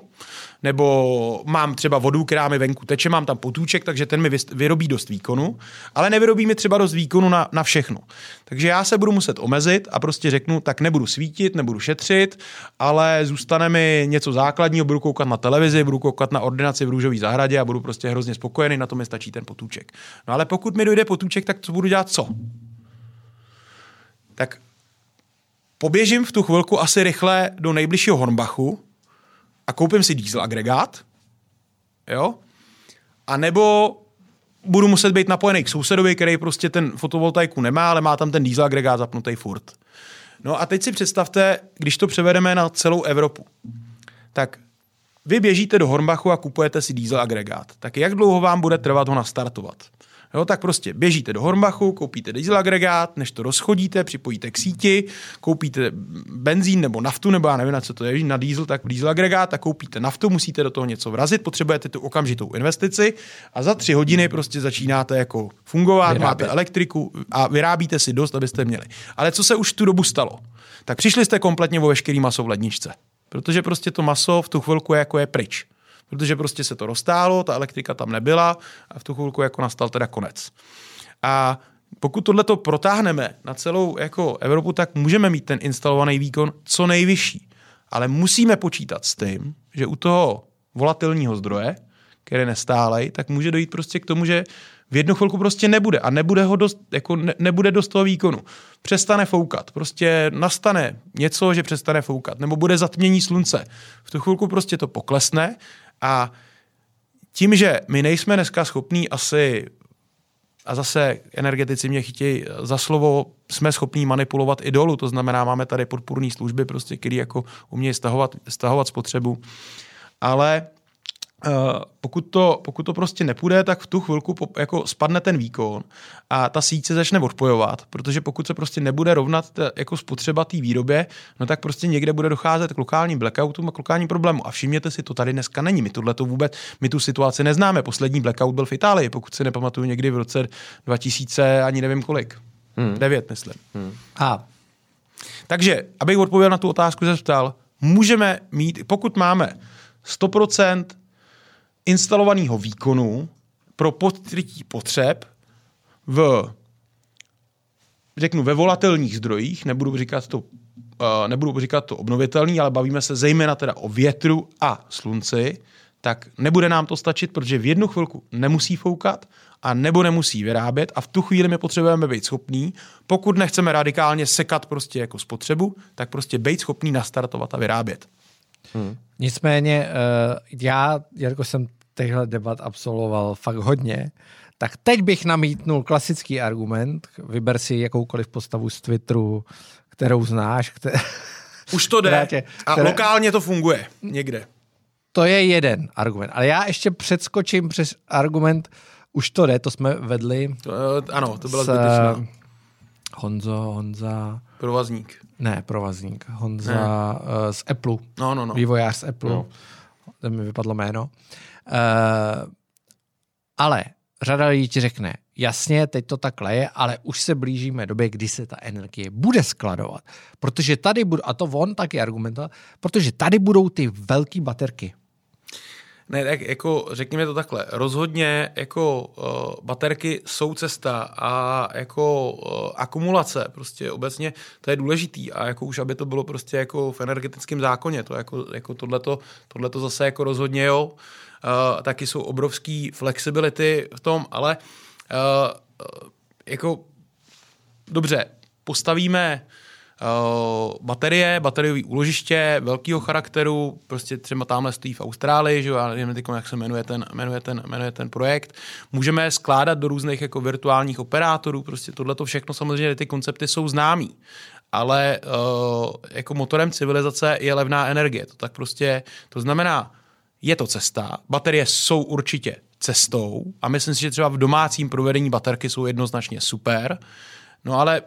nebo mám třeba vodu, která mi venku teče, mám tam potůček, takže ten mi vyrobí dost výkonu, ale nevyrobí mi třeba dost výkonu na, na všechno. Takže já se budu muset omezit a prostě řeknu, tak nebudu svítit, nebudu šetřit, ale zůstane mi něco základního, budu koukat na televizi, budu koukat na ordinaci v růžové zahradě a budu prostě hrozně spokojený, na to mi stačí ten potůček. No ale pokud mi dojde potůček, tak co budu dělat co? Tak poběžím v tu chvilku asi rychle do nejbližšího Hornbachu a koupím si diesel agregát, jo, a nebo budu muset být napojený k sousedovi, který prostě ten fotovoltaiku nemá, ale má tam ten diesel agregát zapnutý furt. No a teď si představte, když to převedeme na celou Evropu, tak vy běžíte do Hornbachu a kupujete si diesel agregát. Tak jak dlouho vám bude trvat ho nastartovat? Jo, tak prostě běžíte do Hornbachu, koupíte diesel agregát, než to rozchodíte, připojíte k síti, koupíte benzín nebo naftu, nebo já nevím, na co to je, na diesel, tak diesel agregát, tak koupíte naftu, musíte do toho něco vrazit, potřebujete tu okamžitou investici a za tři hodiny prostě začínáte jako fungovat, Vyrábět. máte elektriku a vyrábíte si dost, abyste měli. Ale co se už tu dobu stalo? Tak přišli jste kompletně o veškerý maso v ledničce. Protože prostě to maso v tu chvilku je jako je pryč protože prostě se to roztálo, ta elektrika tam nebyla a v tu chvilku jako nastal teda konec. A pokud tohle to protáhneme na celou jako Evropu, tak můžeme mít ten instalovaný výkon co nejvyšší. Ale musíme počítat s tím, že u toho volatilního zdroje, který nestálej, tak může dojít prostě k tomu, že v jednu chvilku prostě nebude a nebude, ho dost, jako ne, nebude dost toho výkonu. Přestane foukat, prostě nastane něco, že přestane foukat, nebo bude zatmění slunce. V tu chvilku prostě to poklesne a tím, že my nejsme dneska schopní asi a zase energetici mě chytějí za slovo, jsme schopní manipulovat i dolů, to znamená, máme tady podpůrné služby, prostě, které jako umějí stahovat, stahovat spotřebu. Ale Uh, pokud, to, pokud to prostě nepůjde, tak v tu chvilku jako spadne ten výkon a ta síť se začne odpojovat, protože pokud se prostě nebude rovnat ta, jako spotřeba té výrobě, no tak prostě někde bude docházet k lokálním blackoutům a k lokálním problémům. A všimněte si, to tady dneska není. My tohle to vůbec, my tu situaci neznáme. Poslední blackout byl v Itálii, pokud si nepamatuju někdy v roce 2000, ani nevím kolik. Hmm. 9, myslím. Hmm. A. Takže, abych odpověděl na tu otázku, že ptal, můžeme mít, pokud máme 100% instalovaného výkonu pro podtrytí potřeb v řeknu, ve volatelních zdrojích, nebudu říkat to, uh, nebudu říkat to obnovitelný, ale bavíme se zejména teda o větru a slunci, tak nebude nám to stačit, protože v jednu chvilku nemusí foukat a nebo nemusí vyrábět a v tu chvíli my potřebujeme být schopný, pokud nechceme radikálně sekat prostě jako spotřebu, tak prostě být schopný nastartovat a vyrábět. Hmm. Nicméně uh, já, jako jsem těchto debat absolvoval fakt hodně, tak teď bych namítnul klasický argument, vyber si jakoukoliv postavu z Twitteru, kterou znáš. Které, Už to jde tě, a které, lokálně to funguje někde. To je jeden argument, ale já ještě předskočím přes argument, už to jde, to jsme vedli. To, eh, ano, to byla zbytečná. Honzo, Honza... Provazník. Ne, provazník. Honza ne. Uh, z Apple. No, no, no. Vývojář z Apple. No. To mi vypadlo jméno. Uh, Uh, ale řada lidí ti řekne, jasně, teď to takhle je, ale už se blížíme době, kdy se ta energie bude skladovat. Protože tady budou, a to on taky argumentoval, protože tady budou ty velké baterky. Ne, tak jako řekněme to takhle. Rozhodně jako uh, baterky jsou cesta a jako uh, akumulace prostě obecně to je důležitý a jako už aby to bylo prostě jako v energetickém zákoně, to jako, jako tohleto, tohleto zase jako rozhodně jo. Uh, taky jsou obrovský flexibility v tom, ale uh, jako dobře, postavíme uh, baterie, bateriové úložiště velkého charakteru, prostě třeba tamhle stojí v Austrálii, že jo, já nevím, jak se jmenuje ten, jmenuje, ten, jmenuje ten projekt. Můžeme skládat do různých jako virtuálních operátorů, prostě tohle to všechno samozřejmě ty koncepty jsou známý ale uh, jako motorem civilizace je levná energie. To tak prostě, to znamená, je to cesta, baterie jsou určitě cestou a myslím si, že třeba v domácím provedení baterky jsou jednoznačně super, no ale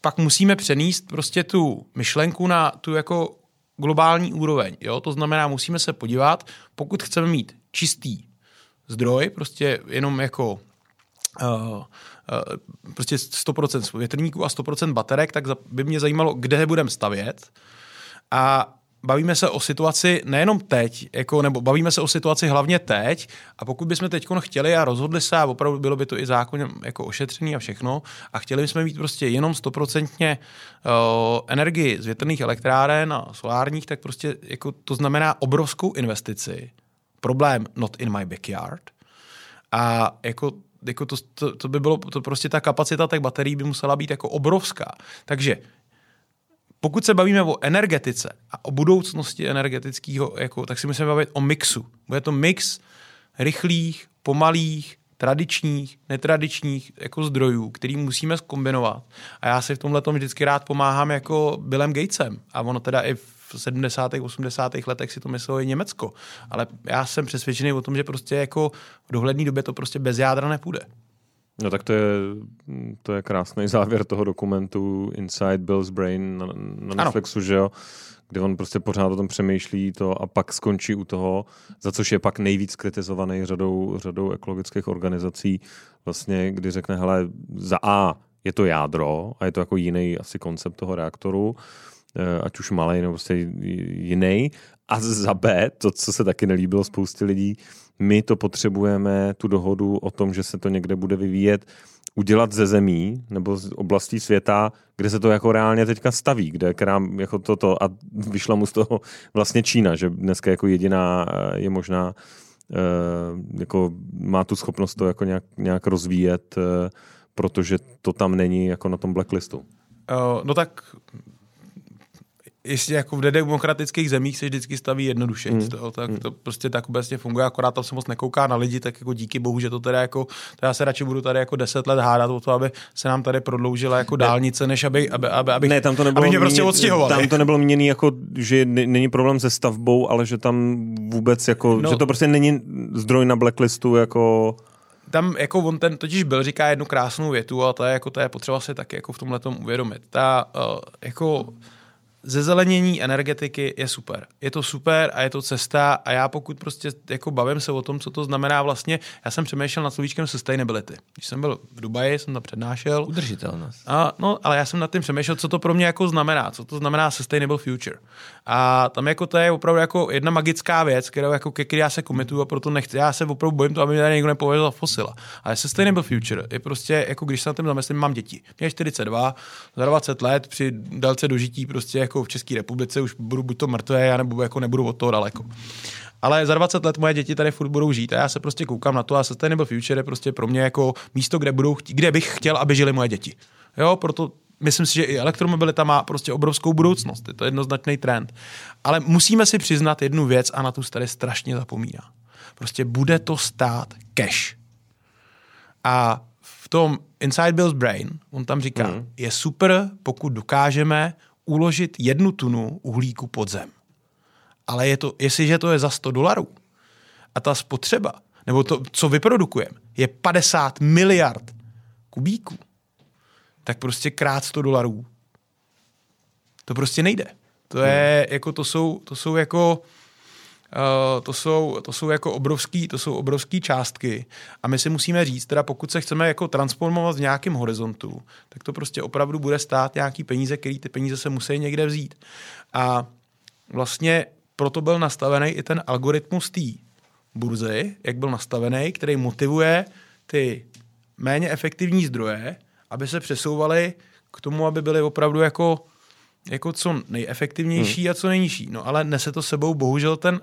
pak musíme přenést prostě tu myšlenku na tu jako globální úroveň. Jo? To znamená, musíme se podívat, pokud chceme mít čistý zdroj, prostě jenom jako uh, uh, prostě 100% větrníků a 100% baterek, tak by mě zajímalo, kde budeme stavět. A bavíme se o situaci nejenom teď, jako, nebo bavíme se o situaci hlavně teď a pokud bychom teď chtěli a rozhodli se a opravdu bylo by to i zákonem jako ošetřený a všechno a chtěli bychom mít prostě jenom stoprocentně uh, energii z větrných elektráren a solárních, tak prostě jako to znamená obrovskou investici. Problém not in my backyard. A jako jako to, to, to, by bylo, to prostě ta kapacita těch baterií by musela být jako obrovská. Takže pokud se bavíme o energetice a o budoucnosti energetického, jako, tak si musíme bavit o mixu. Bude to mix rychlých, pomalých, tradičních, netradičních jako zdrojů, který musíme zkombinovat. A já si v tomhle vždycky rád pomáhám jako Billem Gatesem. A ono teda i v 70. 80. letech si to myslelo i Německo. Ale já jsem přesvědčený o tom, že prostě jako v dohledné době to prostě bez jádra nepůjde. No tak to je, to je krásný závěr toho dokumentu Inside Bill's Brain na, na Netflixu, ano. že jo? kde on prostě pořád o tom přemýšlí to a pak skončí u toho, za což je pak nejvíc kritizovaný řadou, řadou ekologických organizací, vlastně, kdy řekne, hele, za A je to jádro a je to jako jiný asi koncept toho reaktoru, eh, ať už malý nebo prostě jiný. A za B, to, co se taky nelíbilo spoustě lidí, my to potřebujeme, tu dohodu o tom, že se to někde bude vyvíjet udělat ze zemí nebo z oblastí světa, kde se to jako reálně teďka staví, kde která jako toto a vyšla mu z toho vlastně Čína, že dneska jako jediná eh, je možná jako má tu schopnost to jako nějak, nějak rozvíjet, protože to tam není jako na tom blacklistu. No tak jestli jako v demokratických zemích se vždycky staví jednoduše, mm. to, tak mm. to prostě tak obecně funguje, akorát tam se moc nekouká na lidi, tak jako díky bohu, že to teda jako, to já se radši budu tady jako deset let hádat o to, aby se nám tady prodloužila jako dálnice, než aby, aby, aby, aby, ne, tam to nebylo aby mě prostě odstěhovali. Tam to nebylo měný jako, že není problém se stavbou, ale že tam vůbec jako, no, že to prostě není zdroj na blacklistu jako tam jako on ten totiž byl, říká jednu krásnou větu a to je, jako, to je potřeba si taky jako v tomhle uvědomit. Ta uh, jako zezelenění energetiky je super. Je to super a je to cesta a já pokud prostě jako bavím se o tom, co to znamená vlastně, já jsem přemýšlel nad slovíčkem sustainability. Když jsem byl v Dubaji, jsem tam přednášel. Udržitelnost. A, no, ale já jsem nad tím přemýšlel, co to pro mě jako znamená, co to znamená sustainable future. A tam jako to je opravdu jako jedna magická věc, kterou jako ke já se komituju a proto nechci. Já se opravdu bojím to, aby mě tady někdo nepověděl fosila. Ale sustainable future je prostě jako když se na tím zamyslím, mám děti. Mě 42, za 20 let při délce dožití prostě jako v České republice už budu buď to mrtvé, nebo jako nebudu od toho daleko. Ale za 20 let moje děti tady furt budou žít a já se prostě koukám na to a Sustainable Future je prostě pro mě jako místo, kde, budou, kde bych chtěl, aby žili moje děti. Jo, proto myslím si, že i elektromobilita má prostě obrovskou budoucnost. Je to jednoznačný trend. Ale musíme si přiznat jednu věc a na tu se tady strašně zapomíná. Prostě bude to stát cash. A v tom Inside Bill's Brain, on tam říká, mm. je super, pokud dokážeme uložit jednu tunu uhlíku pod zem. Ale je to, jestliže to je za 100 dolarů a ta spotřeba, nebo to, co vyprodukujeme, je 50 miliard kubíků, tak prostě krát 100 dolarů. To prostě nejde. To je, hmm. jako, to jsou, to jsou jako, Uh, to, jsou, to jsou jako obrovský, to jsou obrovský částky a my si musíme říct, teda pokud se chceme jako transformovat v nějakém horizontu, tak to prostě opravdu bude stát nějaký peníze, který ty peníze se musí někde vzít. A vlastně proto byl nastavený i ten algoritmus té burzy, jak byl nastavený, který motivuje ty méně efektivní zdroje, aby se přesouvaly k tomu, aby byly opravdu jako jako co nejefektivnější hmm. a co nejnižší. No ale nese to sebou bohužel ten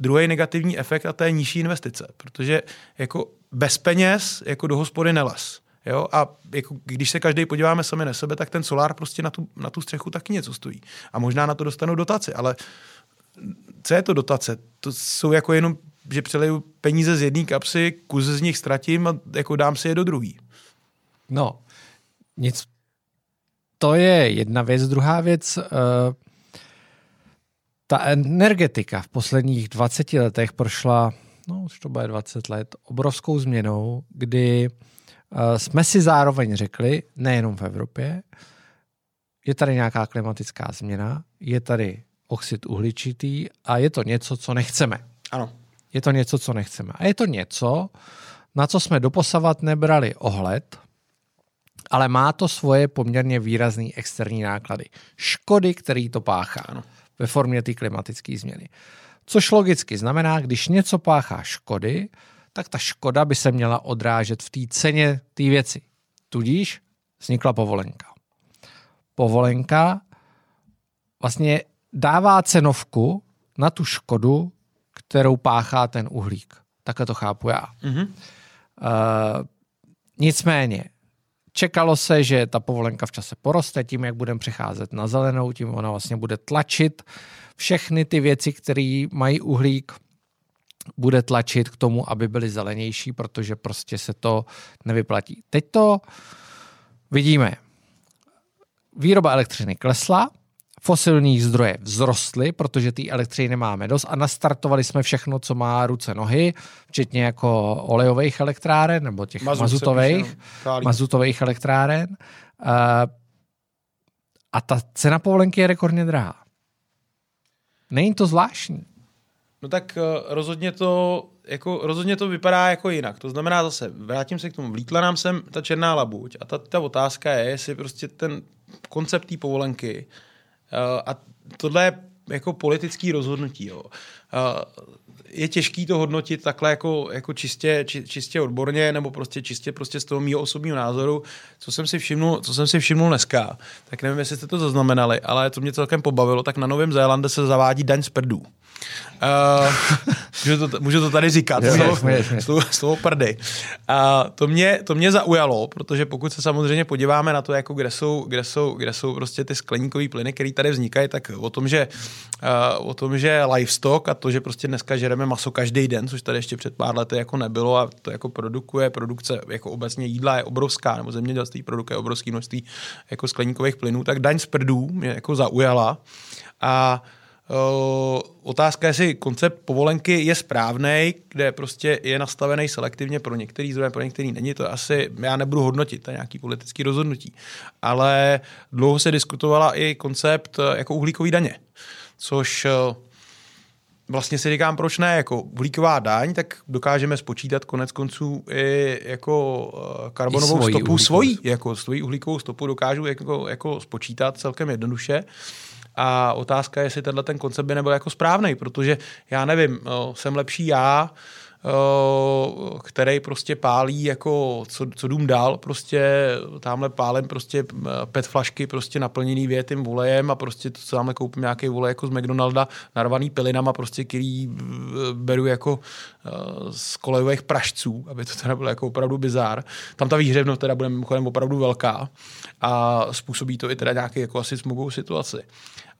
druhý negativní efekt a to je nižší investice, protože jako bez peněz jako do hospody neles. Jo? A jako, když se každý podíváme sami na sebe, tak ten solár prostě na tu, na tu střechu taky něco stojí. A možná na to dostanou dotaci, ale co je to dotace? To jsou jako jenom, že přeleju peníze z jedné kapsy, kus z nich ztratím a jako dám si je do druhý. No, nic to je jedna věc. Druhá věc, uh, ta energetika v posledních 20 letech prošla, no už to bude 20 let, obrovskou změnou, kdy uh, jsme si zároveň řekli, nejenom v Evropě, je tady nějaká klimatická změna, je tady oxid uhličitý a je to něco, co nechceme. Ano. Je to něco, co nechceme. A je to něco, na co jsme doposavat nebrali ohled, ale má to svoje poměrně výrazné externí náklady. Škody, který to páchá ano. ve formě té klimatické změny. Což logicky znamená, když něco páchá škody, tak ta škoda by se měla odrážet v té ceně té věci. Tudíž vznikla povolenka. Povolenka vlastně dává cenovku na tu škodu, kterou páchá ten uhlík. Takhle to chápu já. Mm-hmm. Uh, nicméně, Čekalo se, že ta povolenka v čase poroste tím, jak budeme přecházet na zelenou, tím ona vlastně bude tlačit všechny ty věci, které mají uhlík, bude tlačit k tomu, aby byly zelenější, protože prostě se to nevyplatí. Teď to vidíme. Výroba elektřiny klesla, fosilní zdroje vzrostly, protože té elektřiny nemáme dost a nastartovali jsme všechno, co má ruce nohy, včetně jako olejových elektráren nebo těch Mazut mazutových, mazutových elektráren. Uh, a ta cena povolenky je rekordně drahá. Není to zvláštní. No tak uh, rozhodně to, jako, rozhodně to vypadá jako jinak. To znamená zase, vrátím se k tomu, vlítla nám sem ta černá labuť a ta, ta otázka je, jestli prostě ten koncept té povolenky Uh, a tohle je jako politický rozhodnutí. Jo. Je těžký to hodnotit takhle jako, jako čistě, či, čistě odborně nebo prostě čistě prostě z toho mého osobního názoru. Co jsem si všimnul, co jsem si všimnul dneska, tak nevím, jestli jste to zaznamenali, ale co mě celkem pobavilo, tak na Novém Zélande se zavádí daň z prdů. Uh, (laughs) můžu, to, můžu to tady říkat, slovo, slovo prdy. Uh, to, mě, to mě zaujalo, protože pokud se samozřejmě podíváme na to, jako kde, jsou, kde, jsou, kde jsou prostě ty skleníkové plyny, které tady vznikají, tak o tom, že, uh, o tom, že livestock a to, že prostě dneska žereme maso každý den, což tady ještě před pár lety jako nebylo a to jako produkuje, produkce jako obecně jídla je obrovská, nebo zemědělství produkuje obrovské množství jako skleníkových plynů, tak daň z prdů mě jako zaujala. A Uh, otázka je, jestli koncept povolenky je správný, kde prostě je nastavený selektivně pro některý zdroje, pro některý není. To asi já nebudu hodnotit, to je nějaký politický rozhodnutí. Ale dlouho se diskutovala i koncept eh, jako uhlíkový daně, což uh, vlastně si říkám, proč ne, jako uhlíková daň, tak dokážeme spočítat konec konců i jako karbonovou I stopu svojí, jako svoji uhlíkovou stopu dokážu jako, jako spočítat celkem jednoduše. A otázka je, jestli tenhle ten koncept by nebyl jako správný, protože já nevím, jsem lepší já, který prostě pálí jako co, co dům dál, prostě tamhle pálem prostě pet flašky prostě naplněný větým volejem a prostě to, co tamhle koupím nějaký vole jako z McDonalda narvaný pilinama prostě, který beru jako z kolejových pražců, aby to teda bylo jako opravdu bizár. Tam ta výhřevnost teda bude mimochodem opravdu velká a způsobí to i teda nějaký jako asi smogovou situaci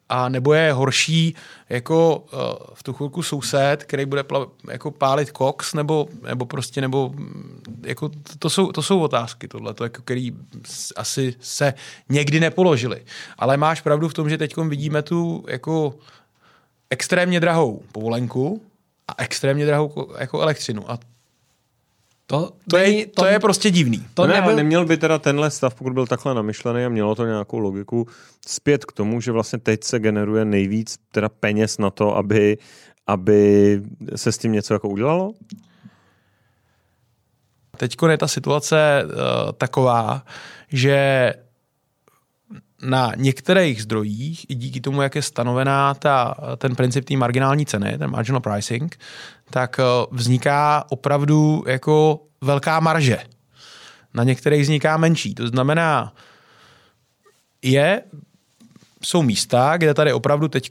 a nebo je horší jako uh, v tu chvilku soused, který bude pla, jako pálit koks, nebo, nebo prostě, nebo mm, jako to, jsou, to jsou otázky tohle, jako, který asi se někdy nepoložili. Ale máš pravdu v tom, že teď vidíme tu jako extrémně drahou povolenku a extrémně drahou jako elektřinu. A to, to, je, to, to je prostě divný. To ne, nebyl... neměl by teda tenhle stav, pokud byl takhle namyšlený a mělo to nějakou logiku, zpět k tomu, že vlastně teď se generuje nejvíc teda peněz na to, aby, aby se s tím něco jako udělalo? Teď je ta situace uh, taková, že na některých zdrojích, i díky tomu, jak je stanovená ta, ten princip té marginální ceny, ten marginal pricing, tak eh, vzniká opravdu jako velká marže. Na některých vzniká menší. To znamená, je, jsou místa, kde tady opravdu teď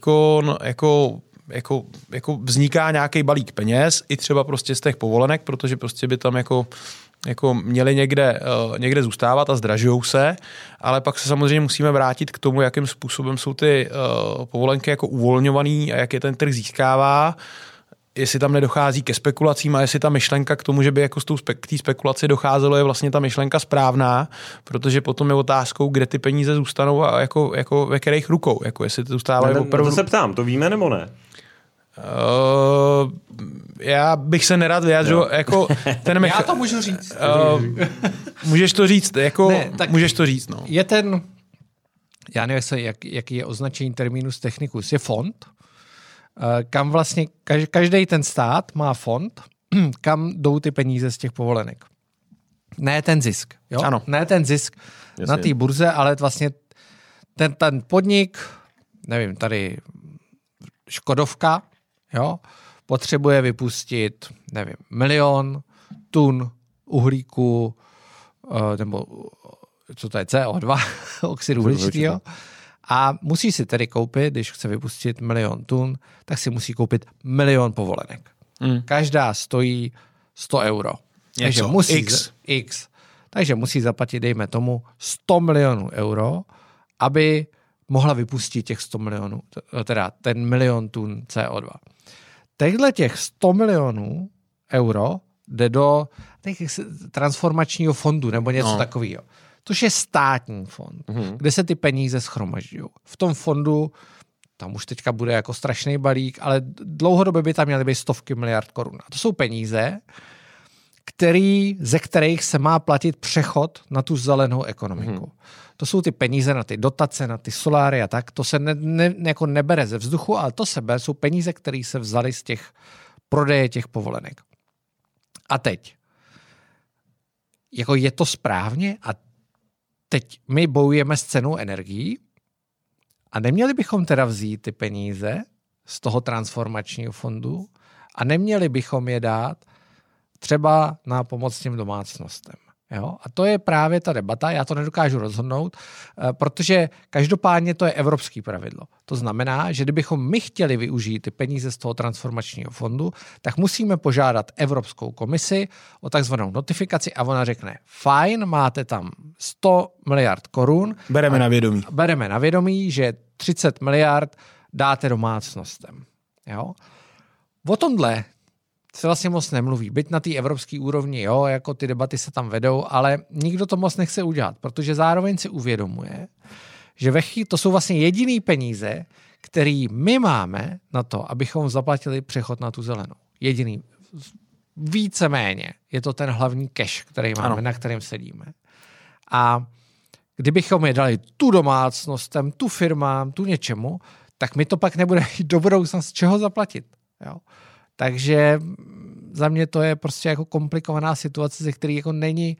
jako jako, jako vzniká nějaký balík peněz, i třeba prostě z těch povolenek, protože prostě by tam jako jako měli někde, uh, někde zůstávat a zdražují se, ale pak se samozřejmě musíme vrátit k tomu, jakým způsobem jsou ty uh, povolenky jako uvolňovaný a jak je ten trh získává jestli tam nedochází ke spekulacím a jestli ta myšlenka k tomu, že by jako k té spekulaci docházelo, je vlastně ta myšlenka správná, protože potom je otázkou, kde ty peníze zůstanou a jako, jako ve kterých rukou, jako jestli to zůstávají no, opravdu... To se ptám, to víme nebo ne? Uh, já bych se nerad vyjádřil, no. jako (laughs) ten mecha... Já to můžu říct. Uh, můžeš to říct, jako ne, tak můžeš to říct, no. Je ten, já nevím, jak, jaký je označení terminus technicus, je fond, uh, kam vlastně každý ten stát má fond, (clears throat) kam jdou ty peníze z těch povolenek. Ne ten zisk, jo? Ano. Ne ten zisk Jasně. na té burze, ale vlastně ten, ten podnik, nevím, tady Škodovka, jo, potřebuje vypustit, nevím, milion tun uhlíku, eh, nebo co to je, CO2, (laughs) oxidu uhličitého, a musí si tedy koupit, když chce vypustit milion tun, tak si musí koupit milion povolenek. Mm. Každá stojí 100 euro. Takže musí X. X. Takže musí zaplatit, dejme tomu, 100 milionů euro, aby mohla vypustit těch 100 milionů, teda ten milion tun CO2. Těchto těch 100 milionů euro jde do transformačního fondu nebo něco no. takového. Což je státní fond, mm-hmm. kde se ty peníze schromažďují. V tom fondu tam už teďka bude jako strašný balík, ale dlouhodobě by tam měly být stovky miliard korun. A to jsou peníze, který, ze kterých se má platit přechod na tu zelenou ekonomiku. Mm-hmm to jsou ty peníze na ty dotace, na ty soláry a tak, to se ne, ne, jako nebere ze vzduchu, ale to sebe jsou peníze, které se vzaly z těch prodeje těch povolenek. A teď, jako je to správně? A teď my bojujeme s cenou energií? A neměli bychom teda vzít ty peníze z toho transformačního fondu? A neměli bychom je dát třeba na pomoc těm domácnostem. Jo? A to je právě ta debata, já to nedokážu rozhodnout, eh, protože každopádně to je evropský pravidlo. To znamená, že kdybychom my chtěli využít ty peníze z toho transformačního fondu, tak musíme požádat Evropskou komisi o takzvanou notifikaci a ona řekne, fajn, máte tam 100 miliard korun. Bereme na vědomí. Bereme na vědomí, že 30 miliard dáte domácnostem. Jo? O tomhle se vlastně moc nemluví. Byť na té evropské úrovni, jo, jako ty debaty se tam vedou, ale nikdo to moc nechce udělat, protože zároveň si uvědomuje, že ve chvíli, to jsou vlastně jediný peníze, který my máme na to, abychom zaplatili přechod na tu zelenou. Jediný. Víceméně je to ten hlavní cash, který máme, ano. na kterém sedíme. A kdybychom je dali tu domácnostem, tu firmám, tu něčemu, tak my to pak nebude (laughs) mít do budoucna z čeho zaplatit. Jo. Takže za mě to je prostě jako komplikovaná situace, ze které jako není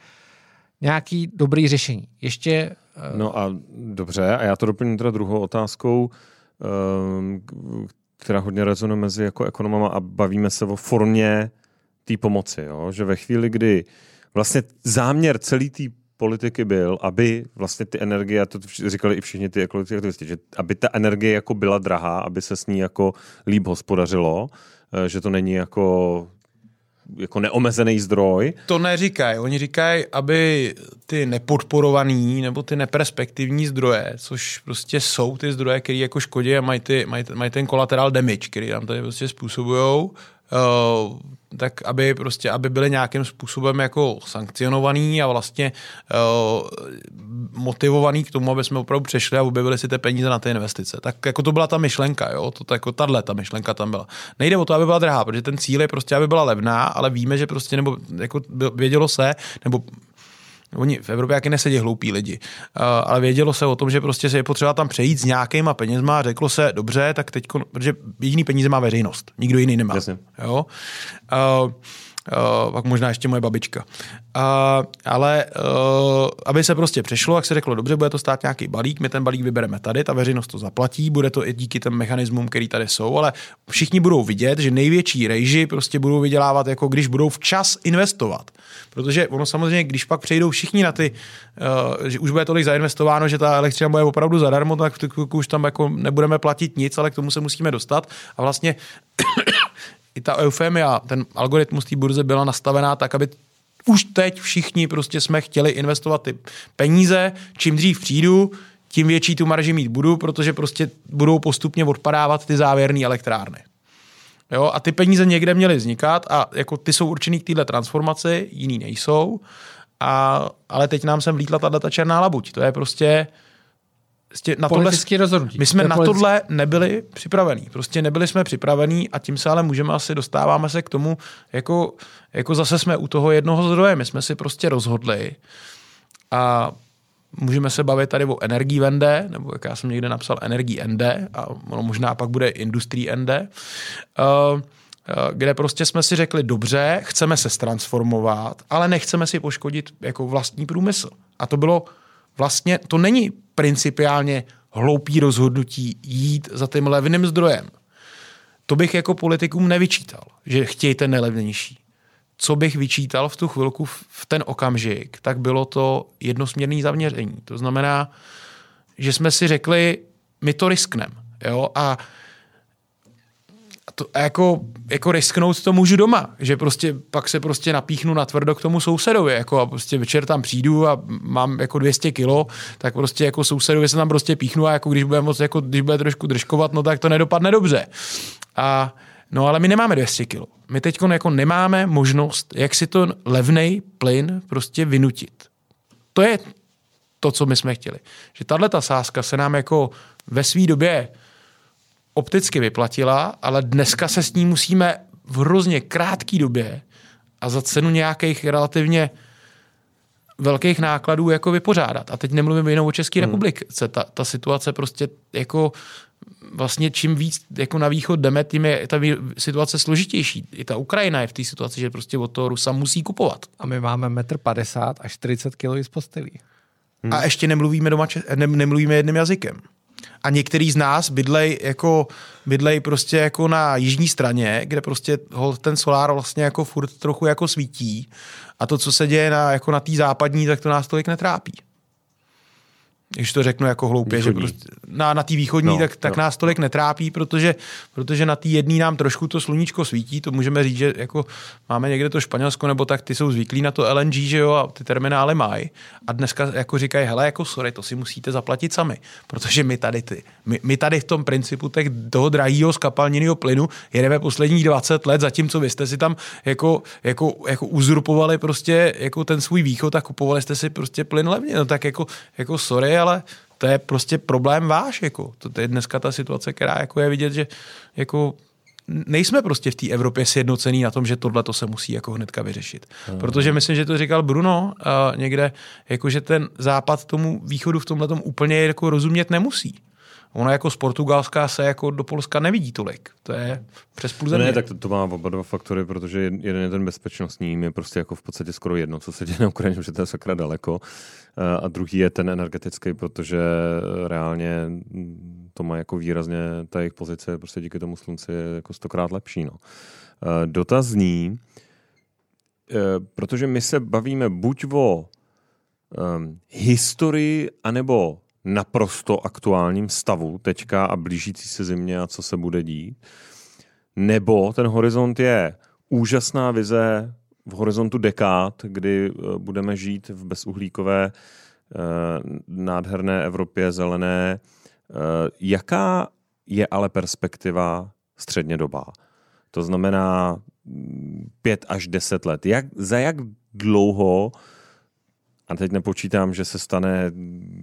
nějaký dobrý řešení. Ještě... No a dobře, a já to doplním teda druhou otázkou, ehm, která hodně rezonuje mezi jako ekonomama a bavíme se o formě té pomoci, jo? že ve chvíli, kdy vlastně záměr celý té politiky byl, aby vlastně ty energie, a to říkali i všichni ty ekologické aktivisti, že aby ta energie jako byla drahá, aby se s ní jako líp hospodařilo, Eh, že to není jako jako neomezený zdroj. To neříkají. Oni říkají, aby ty nepodporovaný nebo ty neperspektivní zdroje, což prostě jsou ty zdroje, které jako škodí a mají, ty, mají, mají ten collateral damage, který tam tady prostě způsobují, uh, tak aby prostě, aby byly nějakým způsobem jako sankcionovaný a vlastně uh, motivovaný k tomu, aby jsme opravdu přešli a objevili si ty peníze na ty investice. Tak jako to byla ta myšlenka, jo, to, to jako tahle ta myšlenka tam byla. Nejde o to, aby byla drahá, protože ten cíl je prostě, aby byla levná, ale víme, že prostě, nebo jako vědělo se, nebo Oni v Evropě jaký nesedí hloupí lidi, uh, ale vědělo se o tom, že prostě se je potřeba tam přejít s nějakýma penězma a řeklo se, dobře, tak teď, protože jediný peníze má veřejnost, nikdo jiný nemá. Jasně. Jo? Uh, Uh, pak možná ještě moje babička. Uh, ale uh, aby se prostě přešlo, jak se řeklo, dobře, bude to stát nějaký balík, my ten balík vybereme tady, ta veřejnost to zaplatí, bude to i díky těm mechanismům, který tady jsou, ale všichni budou vidět, že největší rejži prostě budou vydělávat, jako když budou včas investovat. Protože ono samozřejmě, když pak přejdou všichni na ty, uh, že už bude tolik zainvestováno, že ta elektřina bude opravdu zadarmo, tak už tam jako nebudeme platit nic, ale k tomu se musíme dostat. A vlastně i ta eufemia, ten algoritmus té burze byla nastavená tak, aby už teď všichni prostě jsme chtěli investovat ty peníze, čím dřív přijdu, tím větší tu marži mít budu, protože prostě budou postupně odpadávat ty závěrné elektrárny. Jo, a ty peníze někde měly vznikat a jako ty jsou určený k téhle transformaci, jiný nejsou. A, ale teď nám sem vlítla ta černá labuť. To je prostě Prostě na tohle, rozhodnutí. My jsme to na politický... tohle nebyli připravení. Prostě nebyli jsme připravení a tím se ale můžeme asi dostáváme se k tomu, jako, jako zase jsme u toho jednoho zdroje. My jsme si prostě rozhodli a můžeme se bavit tady o energii vende, nebo jak já jsem někde napsal energii ND, a ono možná pak bude industrie ND, uh, uh, kde prostě jsme si řekli, dobře, chceme se transformovat, ale nechceme si poškodit jako vlastní průmysl. A to bylo vlastně, to není principiálně hloupý rozhodnutí jít za tím levným zdrojem. To bych jako politikům nevyčítal, že chtějí ten nejlevnější. Co bych vyčítal v tu chvilku, v ten okamžik, tak bylo to jednosměrné zaměření. To znamená, že jsme si řekli, my to riskneme. Jo? A to, jako, jako risknout to můžu doma, že prostě pak se prostě napíchnu na tvrdo k tomu sousedovi, jako a prostě večer tam přijdu a mám jako 200 kilo, tak prostě jako sousedovi se tam prostě píchnu a jako když bude moc, jako když bude trošku držkovat, no tak to nedopadne dobře. A No ale my nemáme 200 kilo. My teď jako nemáme možnost, jak si to levný plyn prostě vynutit. To je to, co my jsme chtěli. Že tahle ta sázka se nám jako ve své době opticky vyplatila, ale dneska se s ní musíme v hrozně krátké době a za cenu nějakých relativně velkých nákladů jako vypořádat. A teď nemluvím jenom o České hmm. republice. Ta, ta situace prostě jako vlastně čím víc jako na východ jdeme, tím je ta situace složitější. I ta Ukrajina je v té situaci, že prostě od toho Rusa musí kupovat. A my máme metr 50 až 40 kg z postelí. Hmm. A ještě nemluvíme, doma, ne, nemluvíme jedným jazykem. A některý z nás bydlej jako bydlej prostě jako na jižní straně, kde prostě ten solár vlastně jako furt trochu jako svítí. A to, co se děje na, jako na té západní, tak to nás tolik netrápí když to řeknu jako hloupě, východní. že prostě na, na té východní, no, tak, tak no. nás tolik netrápí, protože, protože na té jedné nám trošku to sluníčko svítí, to můžeme říct, že jako máme někde to Španělsko, nebo tak ty jsou zvyklí na to LNG, že jo, a ty terminály mají. A dneska jako říkají, hele, jako sorry, to si musíte zaplatit sami, protože my tady, ty, my, my tady v tom principu těch, toho drahého skapalněného plynu jedeme posledních 20 let, zatímco vy jste si tam jako, jako, jako uzurpovali prostě jako ten svůj východ a kupovali jste si prostě plyn levně, no tak jako, jako sorry, ale to je prostě problém váš. Jako. To je dneska ta situace, která jako je vidět, že jako nejsme prostě v té Evropě sjednocený na tom, že tohle to se musí jako hnedka vyřešit. Hmm. Protože myslím, že to říkal Bruno uh, někde, jako že ten západ tomu východu v tomhle úplně jako rozumět nemusí. Ono jako z Portugalska se jako do Polska nevidí tolik. To je přes půl země. Ne, tak to, to má oba dva faktory, protože jeden je ten bezpečnostní, je prostě jako v podstatě skoro jedno, co se děje na Ukrajině, že to je sakra daleko. A druhý je ten energetický, protože reálně to má jako výrazně, ta jejich pozice prostě díky tomu slunci je jako stokrát lepší. No. Dotaz zní, e, protože my se bavíme buď o um, historii, anebo naprosto aktuálním stavu teďka a blížící se zimě a co se bude dít. Nebo ten horizont je úžasná vize v horizontu dekád, kdy eh, budeme žít v bezuhlíkové eh, nádherné Evropě zelené. Eh, jaká je ale perspektiva středně doba? To znamená mm, pět až deset let. Jak, za jak dlouho a teď nepočítám, že se stane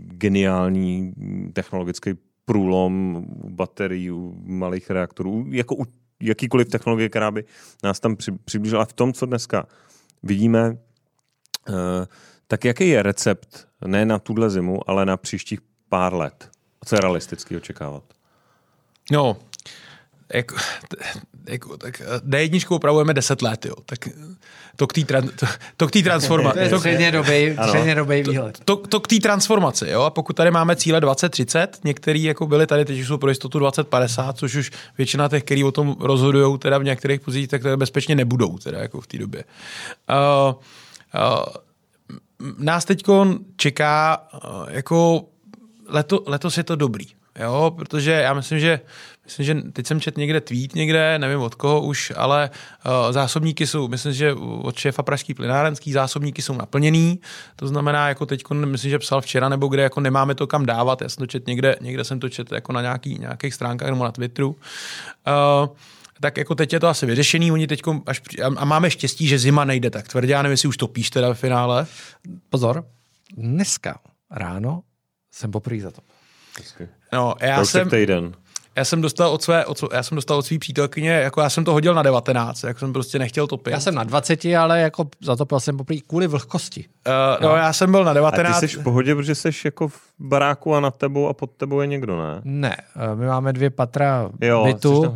geniální technologický průlom baterií, malých reaktorů, jako u jakýkoliv technologie, která by nás tam přiblížila. V tom, co dneska vidíme, eh, tak jaký je recept ne na tuhle zimu, ale na příštích pár let? Co je realisticky očekávat? No, jako, jako, tak D1 upravujeme 10 let, jo. Tak to k té tran, to, to k transformaci. (laughs) To střednědobý výhled. To, to, to k té transformaci, jo. A pokud tady máme cíle 2030, některý jako byly tady, teď jsou pro jistotu 2050, což už většina těch, kteří o tom rozhodují, teda v některých pozicích, tak tady bezpečně nebudou, teda jako v té době. Uh, uh, nás teď čeká uh, jako leto, letos je to dobrý, jo, protože já myslím, že Myslím, že teď jsem čet někde tweet někde, nevím od koho už, ale uh, zásobníky jsou, myslím, že od šéfa Pražský plynárenský zásobníky jsou naplněný, to znamená, jako teď, myslím, že psal včera, nebo kde jako nemáme to kam dávat, já jsem to čet někde, někde jsem to čet jako na nějaký, nějakých stránkách nebo na Twitteru. Uh, tak jako teď je to asi vyřešený, oni teď až, a máme štěstí, že zima nejde tak tvrdě, já nevím, jestli už topíš teda ve finále. Pozor, dneska ráno jsem poprvé za to. No, já jsem, týden já jsem dostal od své, od, já jsem dostal od svý přítelkyně, jako já jsem to hodil na 19, jako jsem prostě nechtěl topit. Já jsem na 20, ale jako zatopil jsem poprvé kvůli vlhkosti. Uh, no. no. já jsem byl na 19. A ty jsi v pohodě, protože jsi jako v baráku a nad tebou a pod tebou je někdo, ne? Ne, eh, my máme dvě patra jo, bytu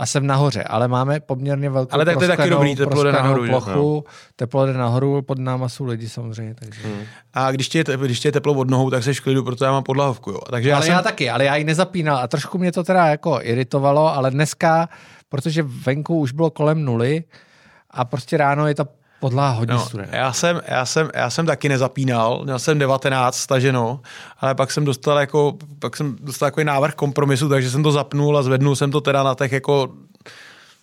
a jsem nahoře, ale máme poměrně velkou Ale tak to je taky dobrý, teplo jde nahoru. Plochu, no. teplo jde nahoru, pod náma jsou lidi samozřejmě. Takže. Hmm. A když ti, je, když ti je teplo od nohou, tak v klidu, protože já mám podlahovku. Jo. Takže ale já, jsem... já taky, ale já ji nezapínal a trošku mě to teda jako iritovalo, ale dneska, protože venku už bylo kolem nuly a prostě ráno je ta podlaha hodně no, studená. Já jsem, já, jsem, já jsem taky nezapínal, měl jsem 19 staženo, ale pak jsem dostal jako, pak jsem dostal jako návrh kompromisu, takže jsem to zapnul a zvednul jsem to teda na těch jako